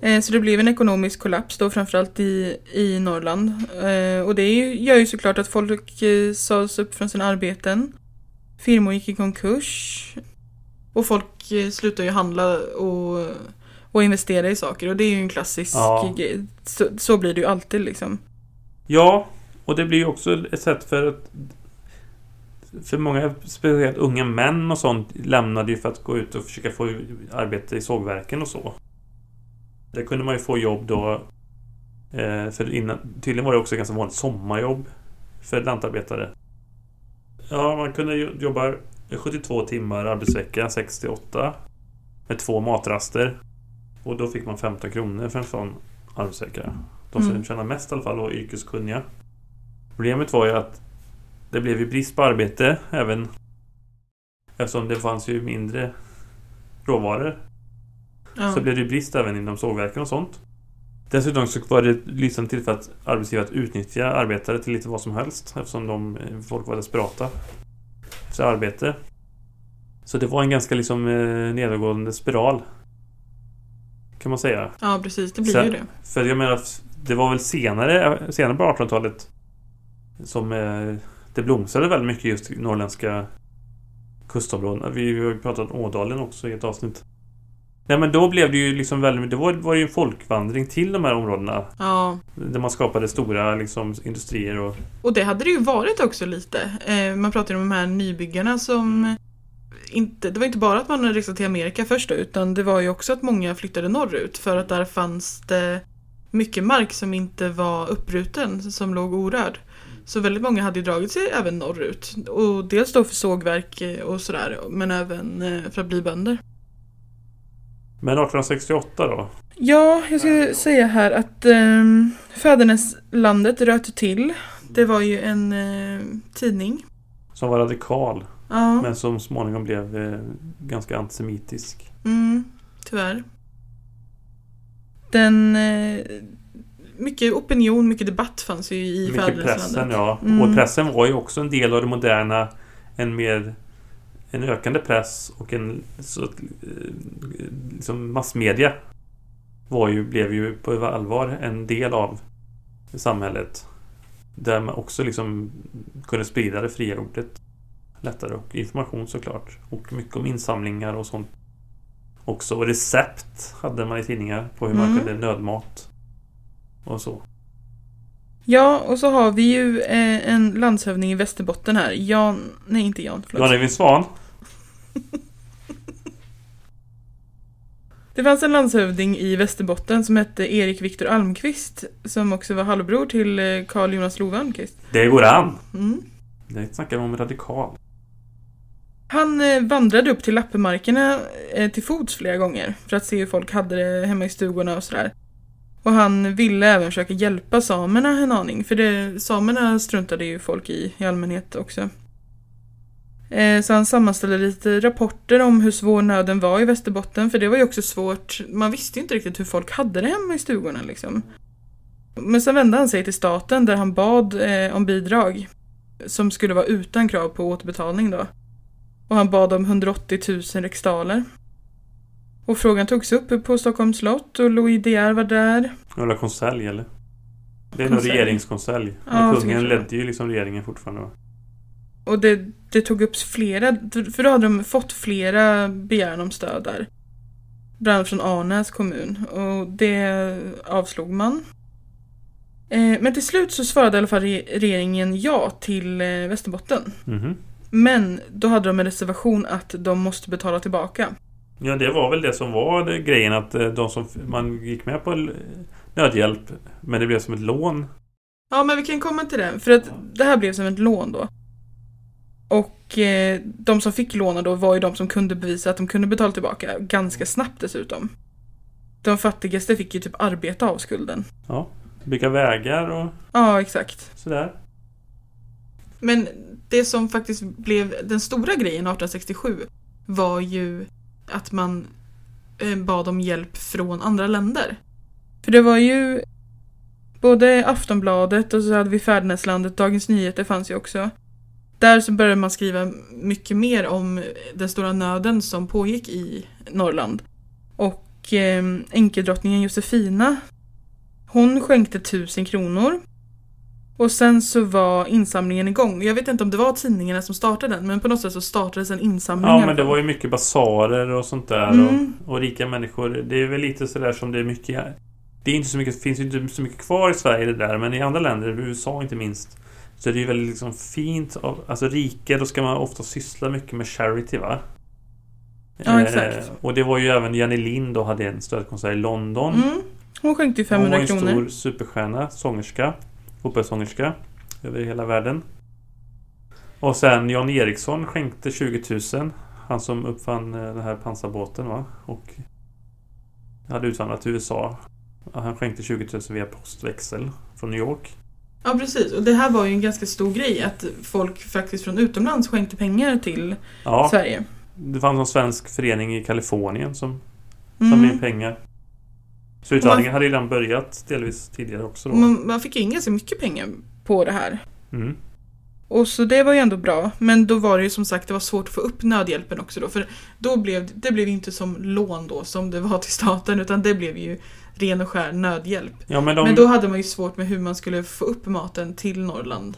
Eh, Så det blev en ekonomisk kollaps då framförallt i, i Norrland. Eh, Och det gör ju såklart att folk eh, sades upp från sina arbeten. Firmor gick i konkurs. Och folk slutade ju handla och, och investera i saker. Och det är ju en klassisk Ja. grej. Så, så blir det ju alltid liksom. Ja, och det blir ju också ett sätt för att för många, speciellt unga män och sånt, lämnade ju för att gå ut och försöka få arbete i sågverken och så. Där kunde man ju få jobb då. Eh, för innan, tydligen var det också ganska vanligt sommarjobb för lantarbetare. Ja, man kunde jobba 72 timmar arbetsvecka, 68 med två matraster. Och då fick man 15 kronor för en sån arbetsvecka. De som Mm. tjänar mest i alla fall var yrkeskunniga. Problemet var ju att det blev ju brist på arbete även eftersom det fanns ju mindre råvaror. Ja. Så blev det brist även inom sågverken och sånt. Dessutom så var det ett lysande tillfälle att arbetsgivare att utnyttja arbetare till lite vad som helst eftersom de, eh, folk var desperata för arbete. Så det var en ganska liksom eh, nedåtgående spiral. Kan man säga. ja, precis. Det blir Sen- ju det. För jag menar, det var väl senare, senare på 1800-talet som eh, det blomstrade väldigt mycket just i norrländska kustområdena. Vi har ju pratat om Ådalen också i ett avsnitt. Nej men då blev det ju liksom väldigt, det var, var ju en folkvandring till de här områdena. Ja. Där man skapade stora liksom industrier och... Och det hade det ju varit också lite. Eh, man pratar ju om de här nybyggarna som inte, det var inte bara att man reste till Amerika först då, utan det var ju också att många flyttade norrut för att där fanns det mycket mark som inte var uppbruten, som låg orörd. Så väldigt många hade ju dragit sig även norrut. Och dels då för sågverk eh, och sådär, men även eh, för att bli bönder. Men 1868 då? Ja, jag skulle säga här att um, Fäderneslandet röt till. Det var ju en eh, tidning. Som var radikal. Ja. Men som småningom blev eh, ganska antisemitisk. Mm, tyvärr. Den... Eh, mycket opinion, mycket debatt fanns ju i Fäderneslandet. ja. Mm. Och pressen var ju också en del av det moderna. En mer... En ökande press och en... Så, eh, liksom massmedia var ju, blev ju på allvar en del av samhället. Där man också liksom kunde sprida det fria ordet lättare och information såklart. Och mycket om insamlingar och sånt. också. Och recept hade man i tidningar på hur man Mm. kunde nödmat. Och så. Ja, och så har vi ju eh, en landshövding i Västerbotten här. Jan... Nej, inte Jan. Förlåt. Jan-Evin Svan. Det fanns en landshövding i Västerbotten som hette Erik Viktor Almqvist. Som också var halvbror till eh, Carl Jonas Love Almqvist. Det går an. Mm. Det snackar vi om radikal. Han eh, vandrade upp till lappmarkerna eh, till fots flera gånger för att se hur folk hade det hemma i stugorna och sådär. Och han ville även försöka hjälpa samerna en aning, för det, samerna struntade ju folk i i allmänhet också. Eh, så han sammanställde lite rapporter om hur svår nöden var i Västerbotten, för det var ju också svårt. Man visste ju inte riktigt hur folk hade det hemma i stugorna liksom. Men sen vände han sig till staten där han bad om bidrag. Som skulle vara utan krav på återbetalning då. Och han bad om 180 000 riksdaler. Och frågan togs upp på Stockholms slott och Louis De Geer var där. Eller konselj eller? Det är nog Konselj. regeringskonselj. Ja, kungen ledde ju liksom regeringen fortfarande. va? Och det, det tog upp flera, för då hade de fått flera begäran om stöd där. Bland annat från Arnäs kommun. Och det avslog man. Eh, Men till slut så svarade i alla fall re- regeringen ja till eh, Västerbotten. Mhm. Men då hade de en reservation att de måste betala tillbaka. Ja, det var väl det som var det, grejen att eh, de som man gick med på nödhjälp men det blev som ett lån. Ja, men vi kan komma till det. För att det här blev som ett lån då. Och eh, de som fick låna då var ju de som kunde bevisa att de kunde betala tillbaka. Ganska snabbt dessutom. De fattigaste fick ju typ arbeta av skulden. Ja, bygga vägar och Ja, exakt. sådär. Men det som faktiskt blev den stora grejen 1867 var ju att man eh, bad om hjälp från andra länder. För det var ju både Aftonbladet och så hade vi Färdnäslandet, Dagens Nyheter fanns ju också. Där så började man skriva mycket mer om den stora nöden som pågick i Norrland. Och eh, Josefina, hon skänkte tusen kronor och sen så var insamlingen igång. Jag vet inte om det var tidningarna som startade den, men på något sätt så startades en insamling. Ja, men det var ju mycket basarer och sånt där Mm. och, och rika människor. Det är väl lite sådär som det är mycket Det är inte så mycket, finns ju inte så mycket kvar i Sverige det där men i andra länder, USA inte minst Så är det ju väldigt liksom fint Alltså rika, då ska man ofta syssla mycket med charity va? Ja, exakt. och det var ju även Jenny Lind då hade en stödkonsert i London Mm. Hon skänkte ju Hon var 500 en kronor. stor superstjärna, sångerska Operasångerska Över hela världen. Och sen Jan Eriksson skänkte 20 000 Han som uppfann eh, den här pansarbåten va? Och Hade utvandrat till USA Han skänkte 20 000 via postväxel Från New York. Ja, precis. Och det här var ju en ganska stor grej att folk faktiskt från utomlands skänkte pengar till Ja, Sverige. det fanns en svensk förening i Kalifornien som Mm. samlade in pengar Så utvandringen hade redan börjat delvis tidigare också då Man, man fick in ganska mycket pengar på det här. mm. Och så det var ju ändå bra. Men då var det ju som sagt det var svårt att få upp nödhjälpen också då. För då blev det blev inte som lån då som det var till staten utan det blev ju ren och skär nödhjälp. Ja men de Men då hade man ju svårt med hur man skulle få upp maten till Norrland.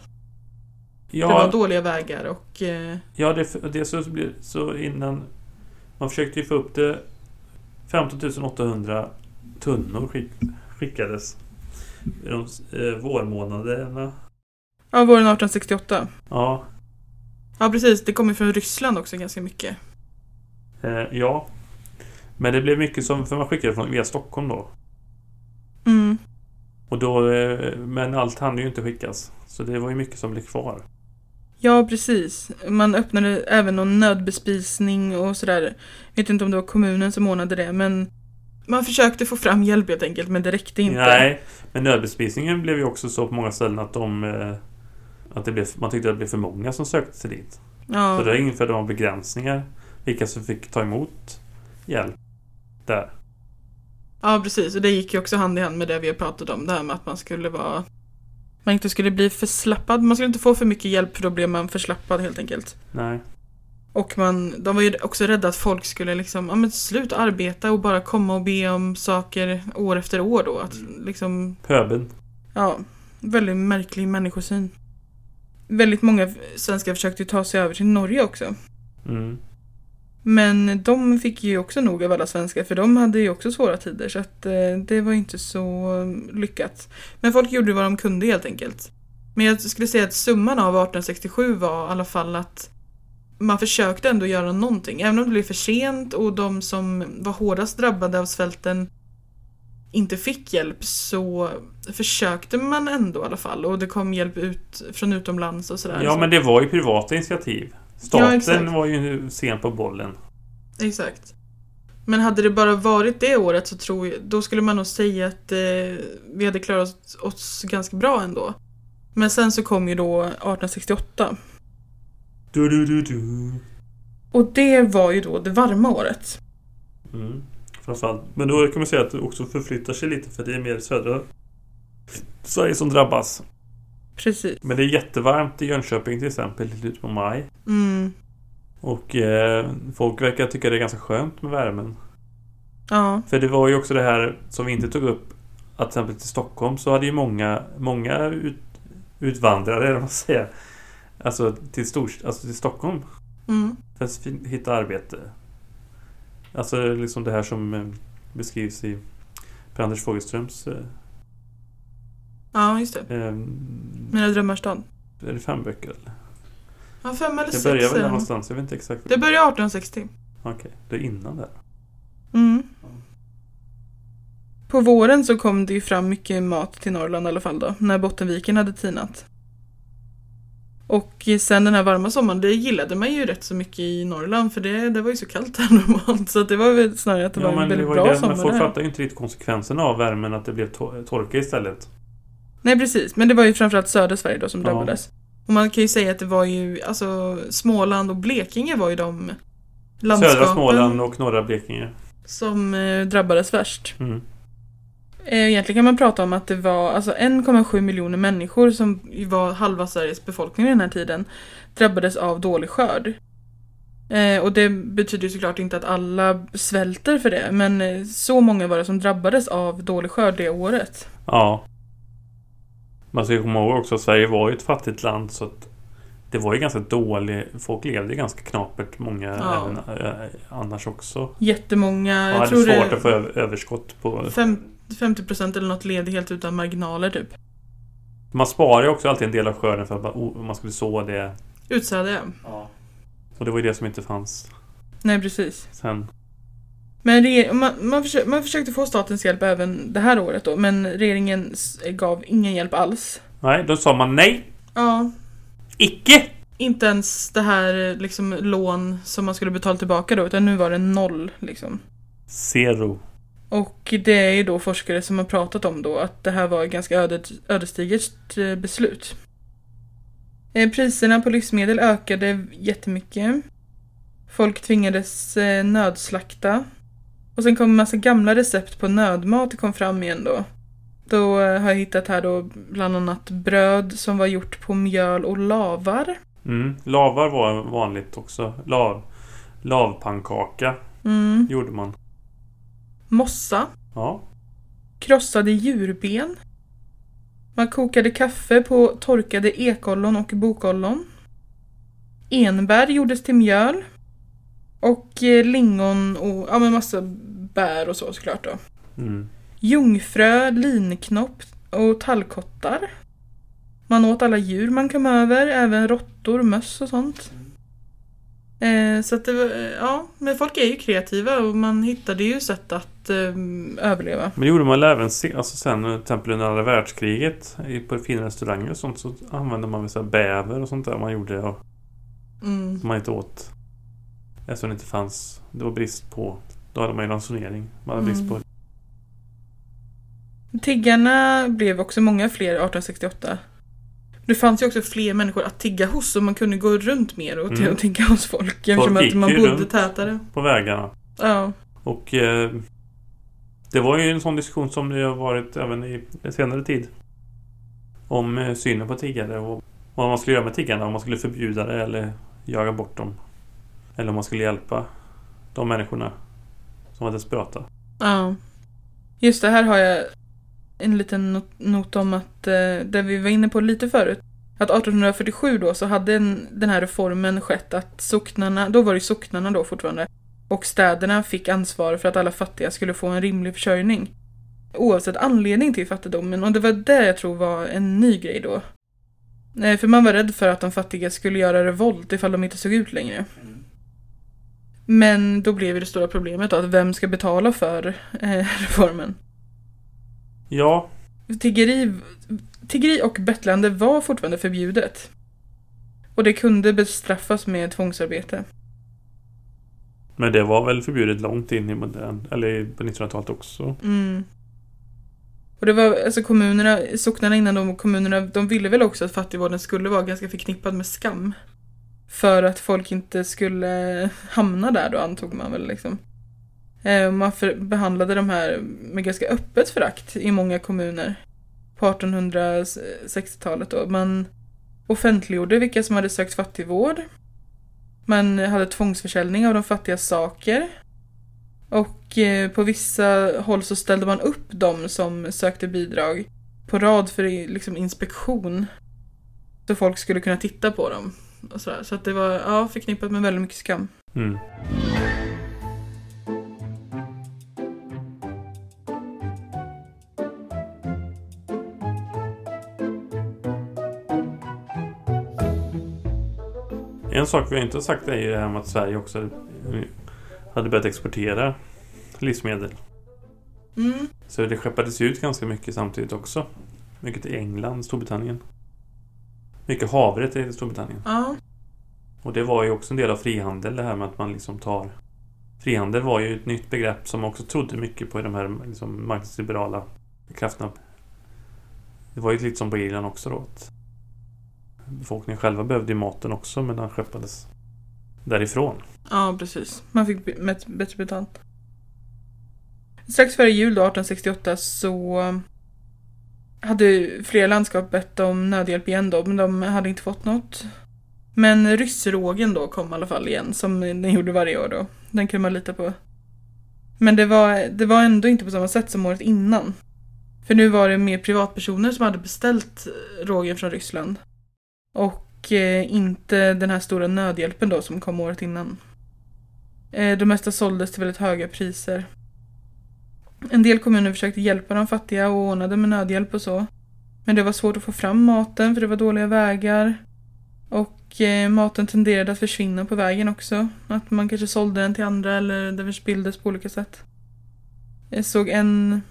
ja, Det var dåliga vägar och... Eh, Ja, det, det så, så innan... Man försökte ju få upp det 15 800 tunnor skick, skickades i de eh, vårmånaderna. ja, våren 1868. Ja, Ja precis, det kommer från Ryssland också ganska mycket. eh, ja. Men det blev mycket som... För man skickade från, via Stockholm då. Mm. Och då eh, men allt hann ju inte skickas. Så det var ju mycket som blev kvar. Ja, precis. Man öppnade även någon nödbespisning och sådär. Vet inte om det var kommunen som ordnade det, men man försökte få fram hjälp helt enkelt, men det räckte inte. Nej, men nödbespisningen blev ju också så på många ställen att de... Eh, att det blev, man tyckte att det blev för många som sökte sig dit. Så Ja, det införde de begränsningar vilka som fick ta emot hjälp där. ja, precis. Och det gick ju också hand i hand med det vi har pratat om, det här med att man skulle vara... Man inte skulle bli förslappad. Man skulle inte få för mycket hjälp för då blev man förslappad helt enkelt. Nej. Och man, de var ju också rädda att folk skulle liksom, ja men sluta arbeta och bara komma och be om saker år efter år då. Att liksom Pöbeln. Ja, väldigt märklig människosyn. Väldigt många svenskar försökte ta sig över till Norge också. Mm. Men de fick ju också nog av alla svenskar för de hade ju också svåra tider så att eh, det var inte så lyckat. Men folk gjorde vad de kunde helt enkelt. Men jag skulle säga att summan av 1867 var i alla fall att man försökte ändå göra någonting. Även om det blev för sent och de som var hårdast drabbade av svälten inte fick hjälp så försökte man ändå i alla fall och det kom hjälp ut från utomlands och sådär. Ja, men det var ju privata initiativ. Ja, Staten exakt. var ju sen på bollen. Exakt. Men hade det bara varit det året så tror jag, då skulle man nog säga att eh, vi hade klarat oss ganska bra ändå. Men sen så kom ju då 1868. Du, du, du, du. Och det var ju då det varma året. Mm. Framförallt. Men då kan man säga att det också förflyttar sig lite för det är mer södra Sverige som drabbas. Precis. Men det är jättevarmt i Jönköping till exempel i slutet på maj. Mm. Och eh, folk verkar tycka det är ganska skönt med värmen. Ja. För det var ju också det här som vi inte tog upp. Att till exempel till Stockholm så hade ju många, många ut, utvandrare, eller vad man säger. Alltså till, stor, alltså till Stockholm. Mm. För att hitta arbete. Alltså liksom det här som eh, beskrivs i Per-Anders Fogelströms eh, Ja, just det. eh, Mina drömmars stad. Är det fem böcker? Eller? Ja, fem eller Det sex. börjar väl det. någonstans, jag vet inte exakt. Det började 1860. Okej, det är innan där. Mm. På våren så kom det ju fram mycket mat till Norrland i alla fall då, när Bottenviken hade tinat. Och sen den här varma sommaren, det gillade man ju rätt så mycket i Norrland för det, det var ju så kallt här normalt. Så att det var väl snarare att det Ja, var en men väldigt var bra det, men sommar folk där. fattar ju inte riktigt konsekvenserna av värmen, att det blev to- torka istället. Nej precis, men det var ju framförallt södra Sverige då som Ja. drabbades. Och man kan ju säga att det var ju, alltså Småland och Blekinge var ju de landskapen Södra Småland och norra Blekinge. som eh, drabbades värst. Mm. Eh, Egentligen kan man prata om att det var alltså 1,7 miljoner människor som var halva Sveriges befolkning i den här tiden drabbades av dålig skörd. Eh, och det betyder såklart inte att alla svälter för det, men eh, så många var det som drabbades av dålig skörd det året. Ja. Man ska komma ihåg också att Sverige var ju ett fattigt land så att det var ju ganska dåligt. Folk levde ganska knapert. Många Ja. även äh, annars också. Jättemånga, Och jag hade svårt det att få över, överskott på... fem, 50% eller något levde helt utan marginaler typ. Man sparar ju också alltid en del av skörden för att man, oh, man skulle så det. Utsäde, ja. Och det var ju det som inte fanns Nej, precis. sen. Men man, man, försö- man försökte få statens hjälp även det här året då, men regeringen gav ingen hjälp alls. Nej, då sa man nej. Ja, Icke! inte ens det här liksom lån som man skulle betala tillbaka då, utan nu var det noll liksom. Zero. Och det är ju då forskare som har pratat om då att det här var ett ganska ödet, ödesdigert eh, beslut. Eh, Priserna på livsmedel ökade jättemycket. Folk tvingades eh, nödslakta. Och sen kom en massa gamla recept på nödmat kom fram igen då. Då har jag hittat här då bland annat bröd som var gjort på mjöl och lavar. Mm. Lavar var vanligt också. Lav, lavpannkaka Mm. gjorde man. Mossa. Ja. Krossade djurben. Man kokade kaffe på torkade ekollon och bokollon. Enbär gjordes till mjöl. Och eh, lingon och ja, men massa bär och så såklart då. Mm. Jungfrö, linknopp och tallkottar. Man åt alla djur man kom över, även råttor, möss och sånt. Eh, så att det var, eh, ja, men folk är ju kreativa och man hittade ju sätt att eh, överleva. Men det gjorde man väl även se, alltså sen till exempel under andra världskriget på fina restauranger och sånt så använde man väl så bäver och sånt där man gjorde och Mm. som man inte åt. Eftersom det inte fanns, det var brist på, då hade man ju ransonering. Man hade brist Mm. på Tiggarna blev också många fler 1868. Det fanns ju också fler människor att tigga hos och man kunde gå runt mer och, Mm. tigga hos folk eftersom gick att man bodde tätare. på vägarna. Ja. Och eh, det var ju en sån diskussion som det har varit även i senare tid. Om eh, synen på tiggare och vad man skulle göra med tiggarna. Om man skulle förbjuda det eller jaga bort dem. Eller om man skulle hjälpa de människorna som var desperata. Ja. Just det, här har jag en liten not, not om att, eh, det vi var inne på lite förut, att 1847 då så hade en, den här reformen skett att socknarna, då var det socknarna då fortfarande, och städerna fick ansvar för att alla fattiga skulle få en rimlig försörjning. Oavsett anledning till fattigdomen och det var det jag tror var en ny grej då. Nej, för man var rädd för att de fattiga skulle göra revolt ifall de inte såg ut längre. Men då blev det stora problemet då, att vem ska betala för eh, reformen? Ja, Tiggeri, tiggeri och bettlande var fortfarande förbjudet. Och det kunde bestraffas med tvångsarbete men det var väl förbjudet långt in i modern, eller på 1900-talet också. Mm. Och det var alltså kommunerna, socknarna innan de kommunerna, de ville väl också att fattigvården skulle vara ganska förknippad med skam. För att folk inte skulle hamna där då antog man väl liksom. Eh, man för, behandlade de här med ganska öppet förakt i många kommuner. På 1860-talet då. Man offentliggjorde vilka som hade sökt fattigvård. Man hade tvångsförsäljning av de fattigas saker. Och eh, på vissa håll så ställde man upp de som sökte bidrag på rad för liksom, inspektion. Så folk skulle kunna titta på dem. Och sådär. Så att det var ja, förknippat med väldigt mycket skam. Mm. En sak vi inte har sagt är ju det här med att Sverige också hade börjat exportera livsmedel. Mm. Så det skeppades ut ganska mycket samtidigt också. Mycket till England, Storbritannien. Mycket havre till Storbritannien. Ja. Och det var ju också en del av frihandel det här med att man liksom tar Frihandel var ju ett nytt begrepp som också trodde mycket på de här liksom marknadsliberala krafterna. Det var ju lite som på Irland också då. Att befolkningen själva behövde ju maten också men den skeppades därifrån. Ja, precis. Man fick bättre betalt. Strax före jul då, 1868, så hade flera landskap bett om nödhjälp igen då, men de hade inte fått något. Men ryssrågen då kom i alla fall igen, som den gjorde varje år då. Den kunde man lita på. Men det var, det var ändå inte på samma sätt som året innan. För nu var det mer privatpersoner som hade beställt rågen från Ryssland. Och eh, inte den här stora nödhjälpen då som kom året innan. Eh, det mesta såldes till väldigt höga priser. En del kommuner försökte hjälpa de fattiga och ordnade med nödhjälp och så. Men det var svårt att få fram maten för det var dåliga vägar. Och eh, maten tenderade att försvinna på vägen också. Att man kanske sålde den till andra eller den förspilldes på olika sätt. Jag såg en...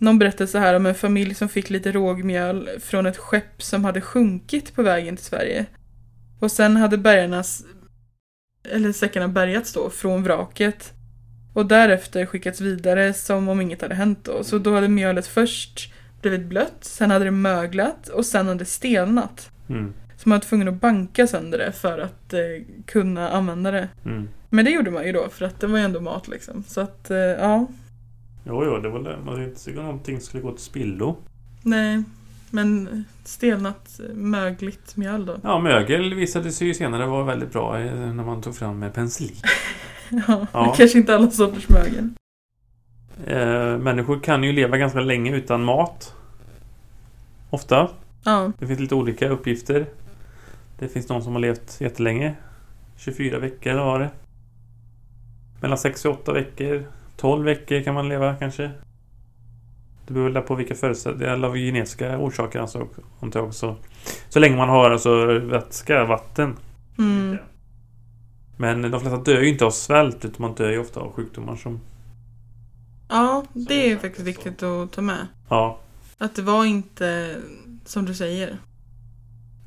Någon berättelse här om en familj som fick lite rågmjöl från ett skepp som hade sjunkit på vägen till Sverige. Och sen hade bergarnas... Eller säckarna bärgats då från vraket. Och därefter skickats vidare som om inget hade hänt då. Så då hade mjölet först blivit blött, sen hade det möglat och sen hade det stelnat. Mm. Så man var tvungen att banka sönder det för att eh, kunna använda det. Mm. Men det gjorde man ju då för att det var ju ändå mat liksom. Så att eh, ja, Jo, jo, det var det. Man inte någonting skulle gå till spillo. nej. Men stelnat eh, mögligt mjöl då. Ja, mögel visade sig ju senare vara väldigt bra eh, när man tog fram eh, penicillin. Ja, Ja. kanske inte alla sorters mögel. Eh, människor kan ju leva ganska länge utan mat. Ofta. Ja, Det finns lite olika uppgifter. Det finns de som har levt jättelänge. 24 veckor eller vad var det? Mellan 6 och 8 veckor. 12 veckor kan man leva kanske. Det beror på vilka förutsättningar, eller av genetiska orsaker alltså, antar jag också. Så länge man har alltså vätska, vatten. mm. Men de flesta dör ju inte av svält utan man dör ju ofta av sjukdomar som... ja det är faktiskt viktigt att ta med. Ja, Att det var inte som du säger.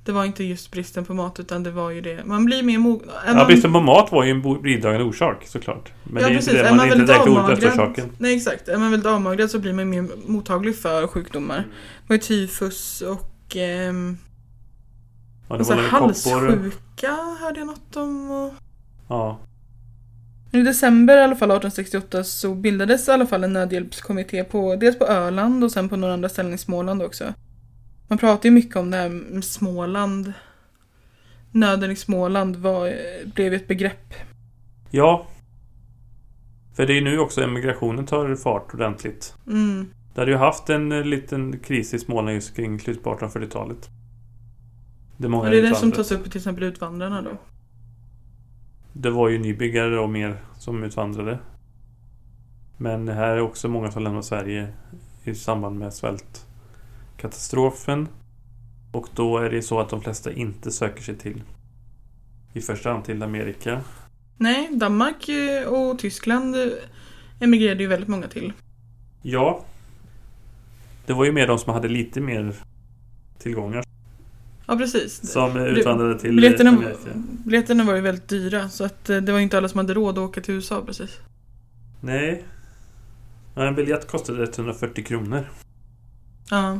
Det var inte just bristen på mat utan det var ju det. Man blir mer mogen. ja bristen på mat var ju en bidragande orsak såklart. Men Ja, det är precis. inte det, man man är inte direkt avmagrad-. Nej exakt. Är man väldigt avmagrad så blir man mer mottaglig för sjukdomar. Det var ju tyfus och ehm, Ja, alltså halssjuka hörde jag något om. Och... Ja. I december i alla fall 1868 så bildades i alla fall en nödhjälpskommitté på dels på Öland och sen på några andra ställen i Småland också. Man pratar ju mycket om det här med Småland. Nöden i Småland var, blev ett begrepp. Ja. För det är nu också emigrationen tar fart ordentligt. Mm. Det hade ju haft en eh, liten kris i Småland just kring slutet på 1840-talet. Det är många det är det som tas upp till exempel Utvandrarna då. Det var ju nybyggare och mer som utvandrade. Men här är också många som lämnar Sverige i samband med svältkatastrofen. Och då är det så att de flesta inte söker sig till i första hand till Amerika. Nej, Danmark eh, och Tyskland eh, emigrerade ju väldigt många till. Ja. Det var ju mer de som hade lite mer tillgångar Ja, precis. som utvandrade till Biljetterna, Amerika. biljetterna var ju väldigt dyra så att eh, det var ju inte alla som hade råd att åka till USA precis. Nej. En biljett kostade 140 kronor. Ja.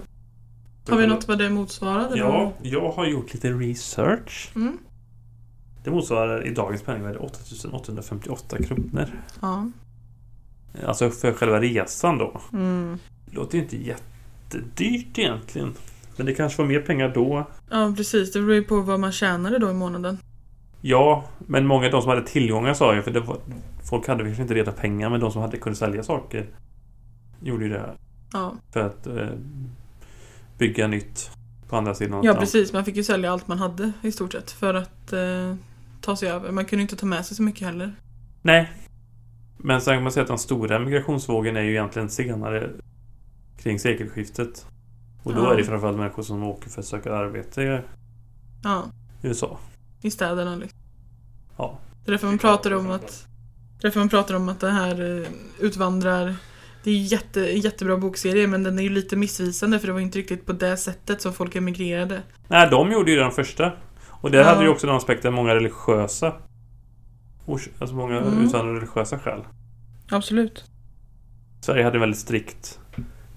Har vi något vad det motsvarade? Ja, jag har gjort lite research. Mm. Det motsvarar i dagens penningvärde 8858 kronor. Ja. Alltså för själva resan då. Mm. Det låter ju inte jättedyrt egentligen. Men det kanske var mer pengar då. Ja, precis. Det beror ju på vad man tjänade då i månaden. Ja, men många av de som hade tillgångar sa jag, för var, folk hade kanske inte reda pengar, men de som hade kunde sälja saker gjorde ju det här Ja, för att eh, bygga nytt på andra sidan ja precis. Man fick ju sälja allt man hade i stort sett för att eh, ta sig över. Man kunde inte ta med sig så mycket heller. Nej. Men sen kan man säga att den stora migrationsvågen är ju egentligen senare kring sekelskiftet. Och då Ja. är det framförallt människor som åker för att söka arbete i Ja, USA. i städerna liksom. Ja. Det är därför man pratar om att Därför man pratar om att det här eh, utvandrar Det är jätte, jättebra bokserie men den är ju lite missvisande för det var inte riktigt på det sättet som folk emigrerade. Nej, de gjorde ju den första. Och där Ja. hade ju också den aspekten många religiösa. Alltså många Mm. utan religiösa skäl. Absolut. Sverige hade väldigt strikt...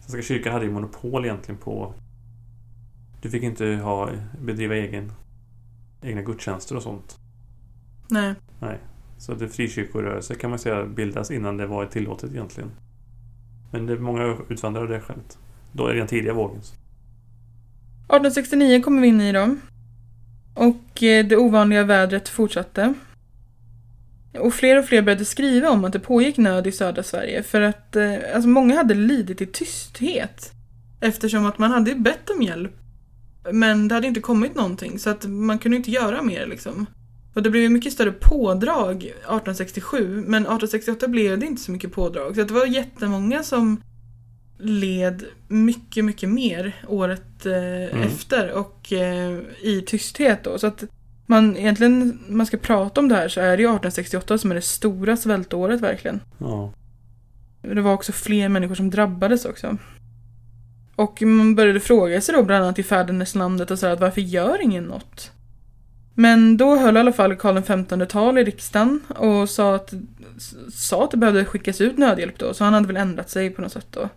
Svenska kyrkan hade ju monopol egentligen på... Du fick inte ha, bedriva egen, egna gudstjänster och sånt. Nej. Så det frikyrkorörelse kan man säga bildas innan det var tillåtet egentligen. Men det är många utvandrare det skälet. Då är det den tidiga vågen. 1869 kommer vi in i dem. Och eh, det ovanliga vädret fortsatte. Och fler och fler började skriva om att det pågick nöd i södra Sverige för att eh, alltså många hade lidit i tysthet. Eftersom att man hade bett om hjälp. Men det hade inte kommit någonting så att man kunde inte göra mer liksom. Och det blev ju mycket större pådrag 1867 men 1868 blev det inte så mycket pådrag. Så det var jättemånga som led mycket, mycket mer året eh, efter och eh, i tysthet då. Så att man egentligen, man ska prata om det här så är det ju 1868 som är det stora svältåret verkligen. Ja. Det var också fler människor som drabbades också. Och man började fråga sig då bland annat i fäderneslandet och så här att varför gör ingen något? Men då höll i alla fall Karl XV tal i riksdagen och sa att, sa att det behövde skickas ut nödhjälp då, så han hade väl ändrat sig på något sätt då.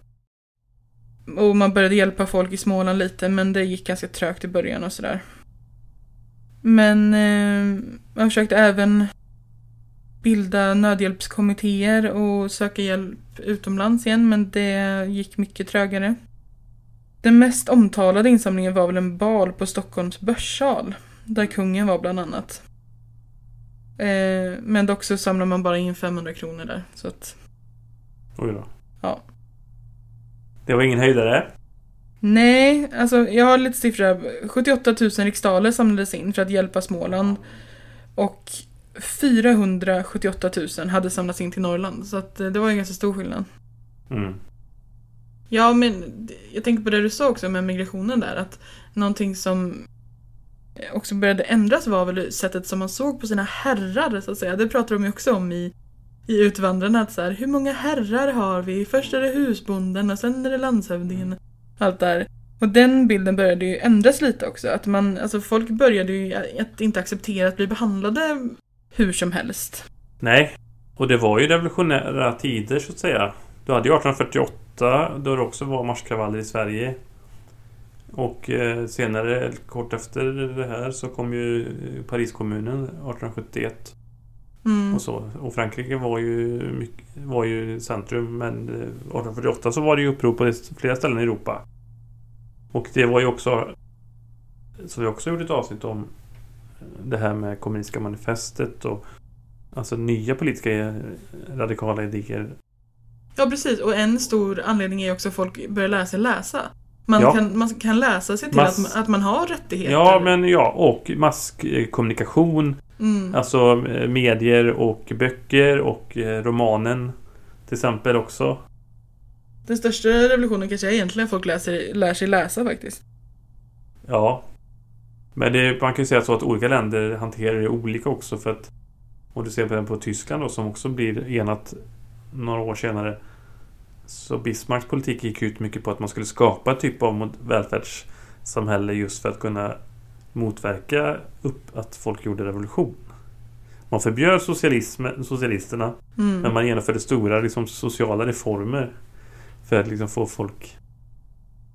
Och man började hjälpa folk i Småland lite, men det gick ganska trögt i början och sådär. Men eh, man försökte även bilda nödhjälpskommittéer och söka hjälp utomlands igen, men det gick mycket trögare. Den mest omtalade insamlingen var väl en bal på Stockholms börssal, där kungen var bland annat. Eh, men dock så samlar man bara in 500 kronor där, så att Oj då. Ja. Det var ingen höjdare. Nej, alltså jag har lite siffror här. 78 000 riksdaler samlades in för att hjälpa Småland. Och 478 000 hade samlats in till Norrland. Så att eh, det var en ganska stor skillnad. Mm. Ja, men jag tänker på det du sa också med migrationen där. Att någonting som Eh, också började ändras var väl sättet som man såg på sina herrar, så att säga. Det pratar de ju också om i, i Utvandrarna. Att så här, hur många herrar har vi? Först är det husbonden och sen är det landshövdingen. Allt där. Och den bilden började ju ändras lite också. Att man, alltså folk började ju att inte acceptera att bli behandlade hur som helst. Nej. Och det var ju revolutionära tider så att säga. Du hade ju 1848 då det också var marschkravaller i Sverige. Och eh, senare, kort efter det här, så kom ju eh, Pariskommunen 1871 Mm. och så. Och Frankrike var ju, mycket, var ju centrum men eh, 1848 så var det ju uppror på flera ställen i Europa. Och det var ju också Så vi också gjort ett avsnitt om Det här med kommunistiska manifestet och Alltså nya politiska eh, radikala idéer. Ja, precis. Och en stor anledning är också att folk börjar lära sig läsa. Man, Ja. kan, man kan läsa sig till Mass- att, man, att man har rättigheter. Ja, men ja, och masskommunikation. Mm. Alltså eh, medier och böcker och eh, romanen till exempel också. Den största revolutionen kanske är egentligen att folk läser, lär sig läsa faktiskt. Ja. Men det, man kan ju säga så att olika länder hanterar det olika också för att om du ser på, på Tyskland då som också blir enat några år senare så Bismarcks politik gick ut mycket på att man skulle skapa typ av välfärdssamhälle just för att kunna motverka upp att folk gjorde revolution. Man förbjöd socialism, socialisterna Mm. men man genomförde stora liksom, sociala reformer för att liksom, få folk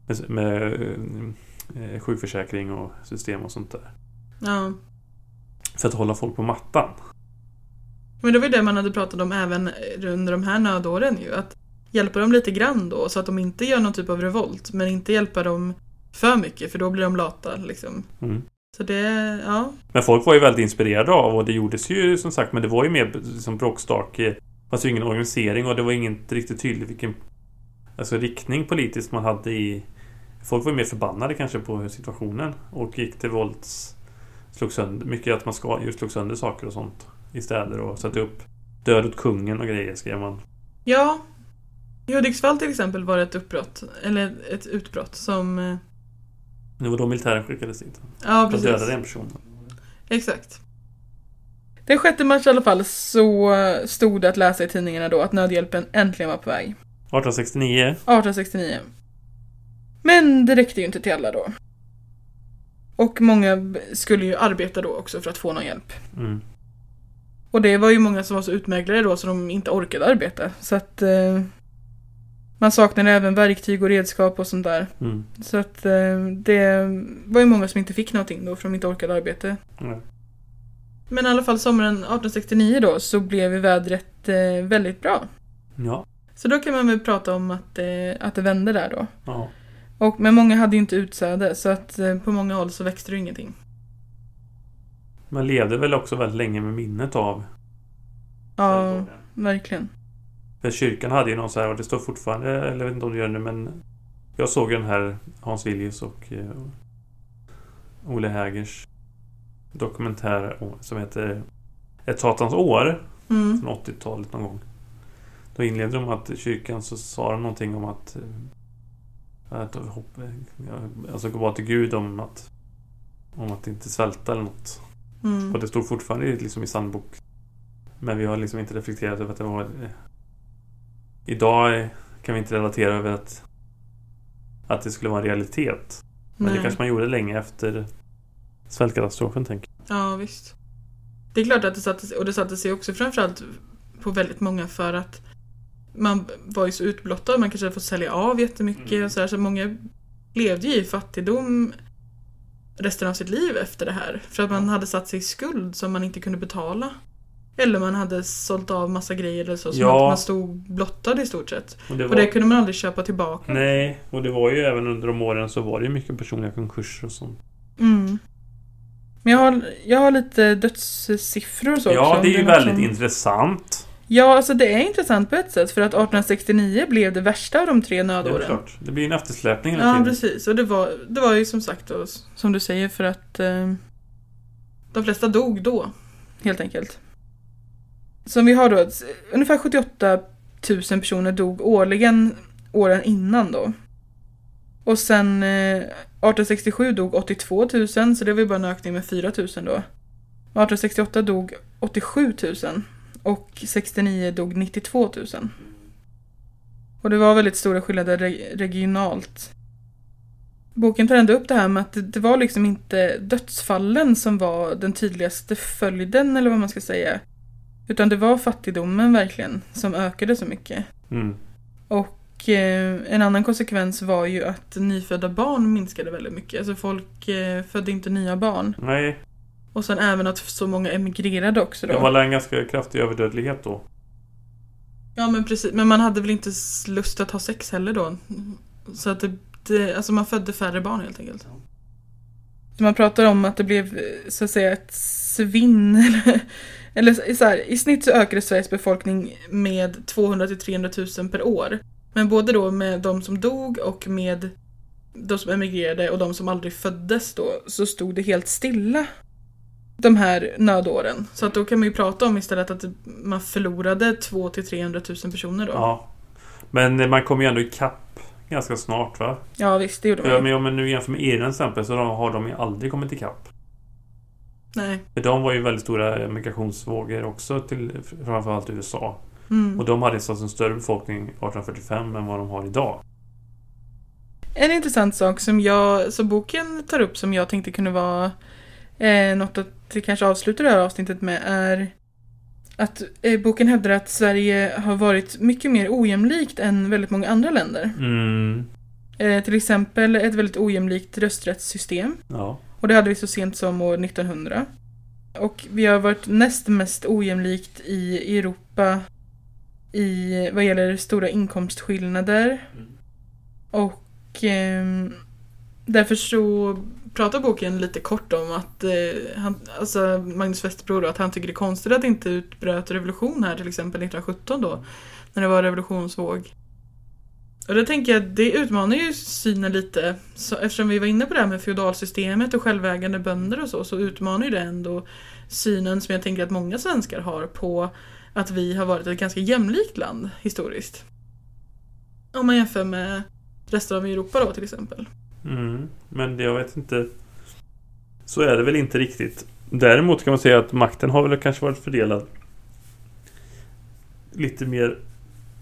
med, med eh, sjukförsäkring och system och sånt där. Ja. För att hålla folk på mattan. Men det var ju det man hade pratat om även under de här nödåren ju. Att hjälpa dem lite grann då så att de inte gör någon typ av revolt. Men inte hjälpa dem för mycket för då blir de lata liksom. Mm. Så det, ja. Men folk var ju väldigt inspirerade av och det gjordes ju som sagt men det var ju mer som bråkstake. Det fanns ju ingen organisering och det var inte riktigt tydligt vilken alltså, riktning politiskt man hade i... Folk var ju mer förbannade kanske på situationen och gick till vålds... Slog sönder, mycket att man ska, just slog sönder saker och sånt i städer och satte upp Död åt kungen och grejer skrev man. Ja. I Hudiksvall till exempel var det ett uppbrott, eller ett utbrott som... eh, Det var då militären skickades dit. Ja, precis. döda en person. Exakt. Den 6 mars i alla fall så stod det att läsa i tidningarna då att nödhjälpen äntligen var på väg. 1869. 1869. Men det räckte ju inte till alla då. Och många skulle ju arbeta då också för att få någon hjälp. Mm. Och det var ju många som var så utmärglade då så de inte orkade arbeta. Så att eh, man saknade även verktyg och redskap och sånt där. Mm. Så att eh, det var ju många som inte fick någonting då för de inte orkade arbeta. Ja. Men i alla fall sommaren 1869 då så blev ju vädret eh, väldigt bra. Ja. Så då kan man väl prata om att, eh, att det vände där då. ja. Och, men många hade ju inte utsäde så att eh, på många håll så växte det ingenting. Man levde väl också väldigt länge med minnet av Ja, verkligen. För kyrkan hade ju någon så här, och det står fortfarande, eller jag vet inte om det gör det nu, men jag såg den här Hans Villius och eh, Ole Hägers dokumentär om- som heter Ett satans år Mm. från 80-talet någon gång. Då inledde de att kyrkan så sa de någonting om att eh, att hopp, ja, alltså gå bara till Gud om att om att inte svälta eller något. Mm. Och det stod fortfarande liksom i sandbok. Men vi har liksom inte reflekterat över att det var... Idag kan vi inte relatera över att att det skulle vara en realitet. Men Nej. det kanske man gjorde länge efter svältkatastrofen, tänker jag. Ja, visst. Det är klart att det satte sig, och det satte sig också framförallt på väldigt många för att man var ju så utblottad, man kanske hade fått sälja av jättemycket Mm. och sådär, så många levde ju i fattigdom resten av sitt liv efter det här. För att man hade satt sig i skuld som man inte kunde betala. Eller man hade sålt av massa grejer eller så, som Ja. att man stod blottad i stort sett. Och det Och var... det kunde man aldrig köpa tillbaka. Nej, och det var ju även under de åren så var det ju mycket personliga konkurser och sånt. Mm. Men jag har, jag har lite dödssiffror och så också, ja, om det är ju väldigt som- intressant. Ja, alltså det är intressant på ett sätt för att 1869 blev det värsta av de tre Det är nödåren. klart. Det blir en eftersläpning hela Ja, tiden. precis. Och det var, det var ju som sagt då, som du säger, för att eh, de flesta dog då, helt enkelt. Som vi har då, ungefär 78 000 personer dog årligen åren innan då. Och sen eh, 1867 dog 82 000, så det var ju bara en ökning med 4 000 då. 1868 dog 87 000 och 69 dog 92 000. Och det var väldigt stora skillnader re- regionalt. Boken tar ändå upp det här med att det var liksom inte dödsfallen som var den tydligaste följden eller vad man ska säga. Utan det var fattigdomen verkligen som ökade så mycket. Mm. Och eh, en annan konsekvens var ju att nyfödda barn minskade väldigt mycket. Alltså folk eh, födde inte nya barn. Nej, Och sen även att så många emigrerade också det då. var en ganska kraftig överdödlighet då. Ja men precis, men man hade väl inte lust att ha sex heller då. Så att det, det alltså man födde färre barn helt enkelt. Man pratar om att det blev eh, så att säga ett svinn. Eller, så här, i snitt så ökade Sveriges befolkning med 200 till 300 000 per år. Men både då med de som dog och med de som emigrerade och de som aldrig föddes då, så stod det helt stilla de här nödåren. Så att då kan man ju prata om istället att man förlorade 2 till 300 000 personer då. Ja. Men man kom ju ändå ikapp ganska snart va? Ja visst, det gjorde man. men om man nu jämför med Irland till exempel så har de ju aldrig kommit ikapp. Nej. För de var ju väldigt stora migrationsvågor också till framförallt USA. Mm. Och de hade så en större befolkning 1845 än vad de har idag. En intressant sak som, jag, som boken tar upp som jag tänkte kunde vara eh, något att kanske avsluta det här avsnittet med är att eh, boken hävdar att Sverige har varit mycket mer ojämlikt än väldigt många andra länder. Mm. Eh, till exempel ett väldigt ojämlikt rösträttssystem. Ja. Och det hade vi så sent som år 1900. Och vi har varit näst mest ojämlikt i Europa i vad gäller stora inkomstskillnader. Och ehm, därför så pratar boken lite kort om att eh, han, alltså Magnus Westerbo då, att han tycker det är konstigt att det inte utbröt revolution här till exempel 1917 då. När det var revolutionsvåg. Och det tänker jag det utmanar ju synen lite. Så, eftersom vi var inne på det här med feodalsystemet och självägande bönder och så, så utmanar ju det ändå synen som jag tänker att många svenskar har på att vi har varit ett ganska jämlikt land historiskt. Om man jämför med resten av Europa då till exempel. Mm. Men jag vet inte. Så är det väl inte riktigt. Däremot kan man säga att makten har väl kanske varit fördelad lite mer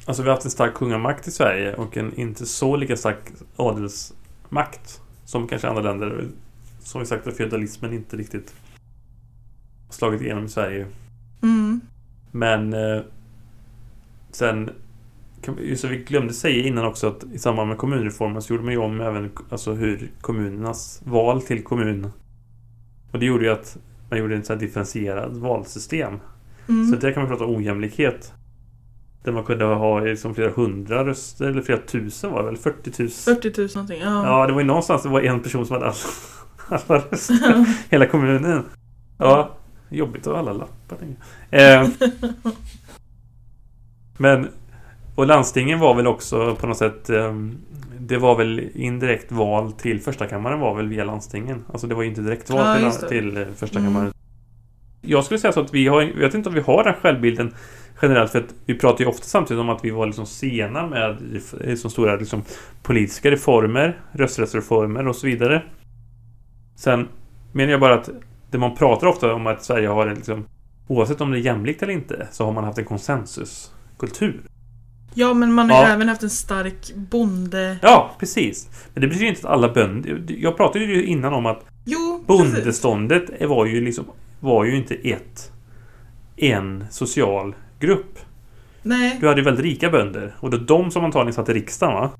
Alltså vi har haft en stark kungamakt i Sverige och en inte så lika stark adelsmakt som kanske andra länder. Som vi sagt har feudalismen inte riktigt slagit igenom i Sverige. Mm. Men eh, sen Just det, vi glömde säga innan också att i samband med kommunreformen så gjorde man ju om även alltså hur kommunernas val till kommun. Och det gjorde ju att man gjorde ett så differentierat valsystem. Mm. Så där kan man prata om ojämlikhet. Där man kunde ha liksom flera hundra röster, eller flera tusen var det väl? 40 000? 40 000 någonting. Ja. Ja, det var ju någonstans det var en person som hade alla, alla röster. Hela kommunen. Ja, jobbigt att ha alla lappar. Eh, men, och landstingen var väl också på något sätt eh, Det var väl indirekt val till första kammaren var väl via landstingen. Alltså det var ju inte direkt val Ja, till, till eh, första Mm. kammaren. Jag skulle säga så att vi har, jag vet inte om vi har den självbilden generellt för att vi pratar ju ofta samtidigt om att vi var liksom sena med liksom stora liksom politiska reformer, rösträttsreformer och så vidare. Sen menar jag bara att det man pratar ofta om att Sverige har en liksom Oavsett om det är jämlikt eller inte så har man haft en konsensuskultur. ja, men man har ju Ja. även haft en stark bonde... Ja, precis. Men det betyder inte att alla bönder... Jag pratade ju innan om att Jo, precis. bondeståndet var ju liksom var ju inte ett en social grupp. Nej, Du hade ju väldigt rika bönder och det är de som antagligen satt i riksdagen va?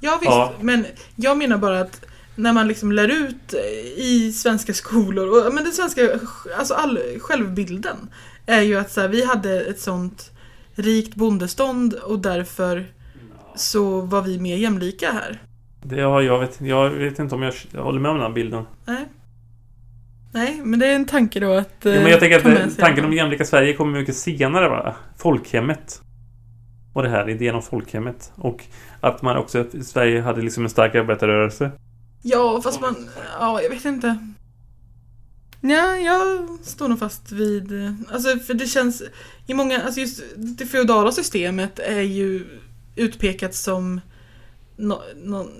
ja visst. Ja. Men jag menar bara att när man liksom lär ut eh, i svenska skolor, och, men den svenska, alltså all, självbilden är ju att så här, vi hade ett sånt rikt bondestånd och därför så var vi mer jämlika här. Det, ja, jag, vet, jag vet inte om jag, jag håller med om den här bilden. Nej. Nej, men det är en tanke då att Jo, men jag tänker att tanken om jämlika Sverige kommer mycket senare va? Folkhemmet. Och det här, idén om folkhemmet. Och att man också i Sverige hade liksom en stark arbetarrörelse. Ja, fast man... Ja, jag vet inte. Ja, jag står nog fast vid... Alltså, för det känns... I många... Alltså just det feodala systemet är ju utpekat som nå-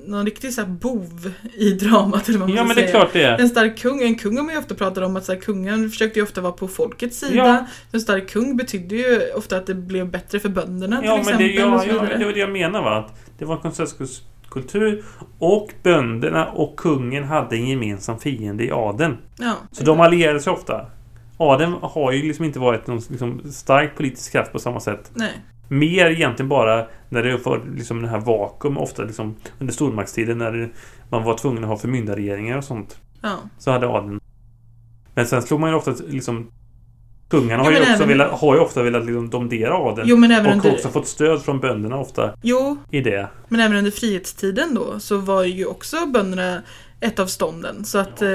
någon riktig så här bov i dramat, eller vad man Ja men det är säga. klart det är. En stark kung, en kung har man ju ofta pratat om att så här, kungen försökte ju ofta vara på folkets sida. Ja. En stark kung betydde ju ofta att det blev bättre för bönderna till Ja men exempel. det, ja, ja, det var det jag menade va? Att det var en konsensuskultur och bönderna och kungen hade en gemensam fiende i adeln. ja. Så de allierade sig ofta. Adeln har ju liksom inte varit någon liksom, stark politisk kraft på samma sätt. Nej. Mer egentligen bara när det var liksom den här vakuum ofta liksom under stormaktstiden när det, man var tvungen att ha förmyndarregeringar och sånt. Ja. Så hade adeln. Men sen slog man ju ofta liksom Kungarna Jo, har, ju också även- velat, har ju ofta velat liksom domdera adeln. Jo men även och under... också fått stöd från bönderna ofta Jo, i det. Men även under frihetstiden då så var ju också bönderna ett av stånden. Så att eh,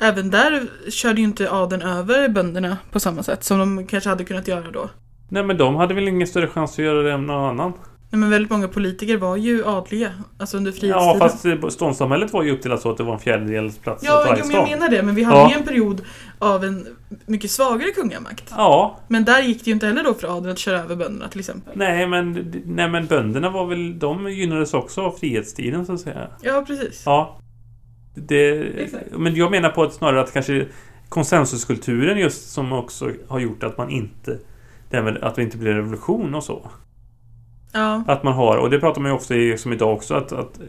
även där körde ju inte adeln över bönderna på samma sätt som de kanske hade kunnat göra då. Nej men de hade väl ingen större chans att göra det än någon annan. Nej, men väldigt många politiker var ju adliga. Alltså under frihetstiden. Ja, fast eh, ståndssamhället var ju upp till så att det var en fjärdedels plats Ja, jo, men jag menar det. Men vi hade Ja. ju en period av en mycket svagare kungamakt. Ja, Men där gick det ju inte heller då för adeln att köra över bönderna till exempel. nej men, nej men bönderna var väl, de gynnades också av frihetstiden så att säga. Ja, precis. Ja. Det, Exakt. men jag menar på att snarare att kanske konsensuskulturen just som också har gjort att man inte det här med att det inte blir revolution och så. Ja, Att man har, och det pratar man ju ofta i, som idag också, att, att,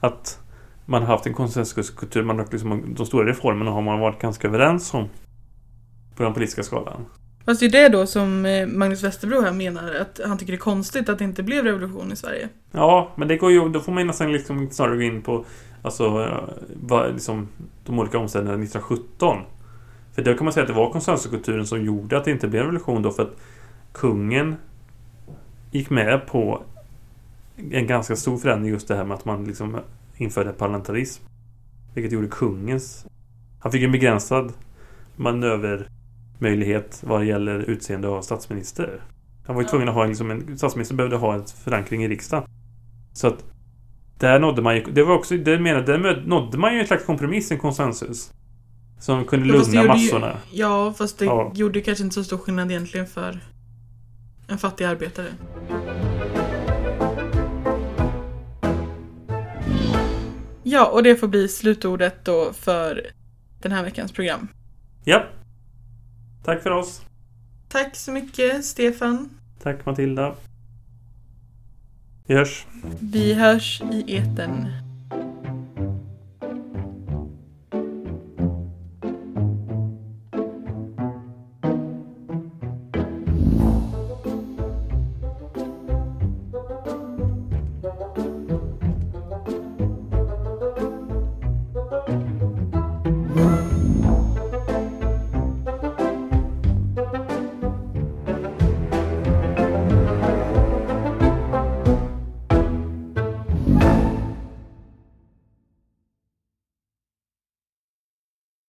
att man har haft en konsensuskultur. Man har liksom, de stora reformerna har man varit ganska överens om. På den politiska skalan. fast det är det då som eh, Magnus Westerbro här menar att han tycker det är konstigt att det inte blev revolution i Sverige. Ja, men det går ju, då får man nästan liksom snarare gå in på alltså, eh, vad, liksom, de olika omständigheterna 1917. För då kan man säga att det var konsensuskulturen som gjorde att det inte blev revolution då för att kungen gick med på en ganska stor förändring just det här med att man liksom införde parlamentarism. Vilket gjorde kungens... Han fick en begränsad manövermöjlighet vad det gäller utseende av statsminister. Han var ju tvungen att ha liksom en... Statsministern behövde ha en förankring i riksdagen. Så att där nådde man ju... Det var också... Det menar, där nådde man ju en slags kompromiss, en konsensus. Som kunde Ja, lugna gjorde ju- massorna. Ja, fast det Ja. gjorde kanske inte så stor skillnad egentligen för en fattig arbetare. Ja, och det får bli slutordet då för den här veckans program. Ja. Tack för oss. Tack så mycket, Stefan. Tack Matilda. Vi hörs. Vi hörs i etern.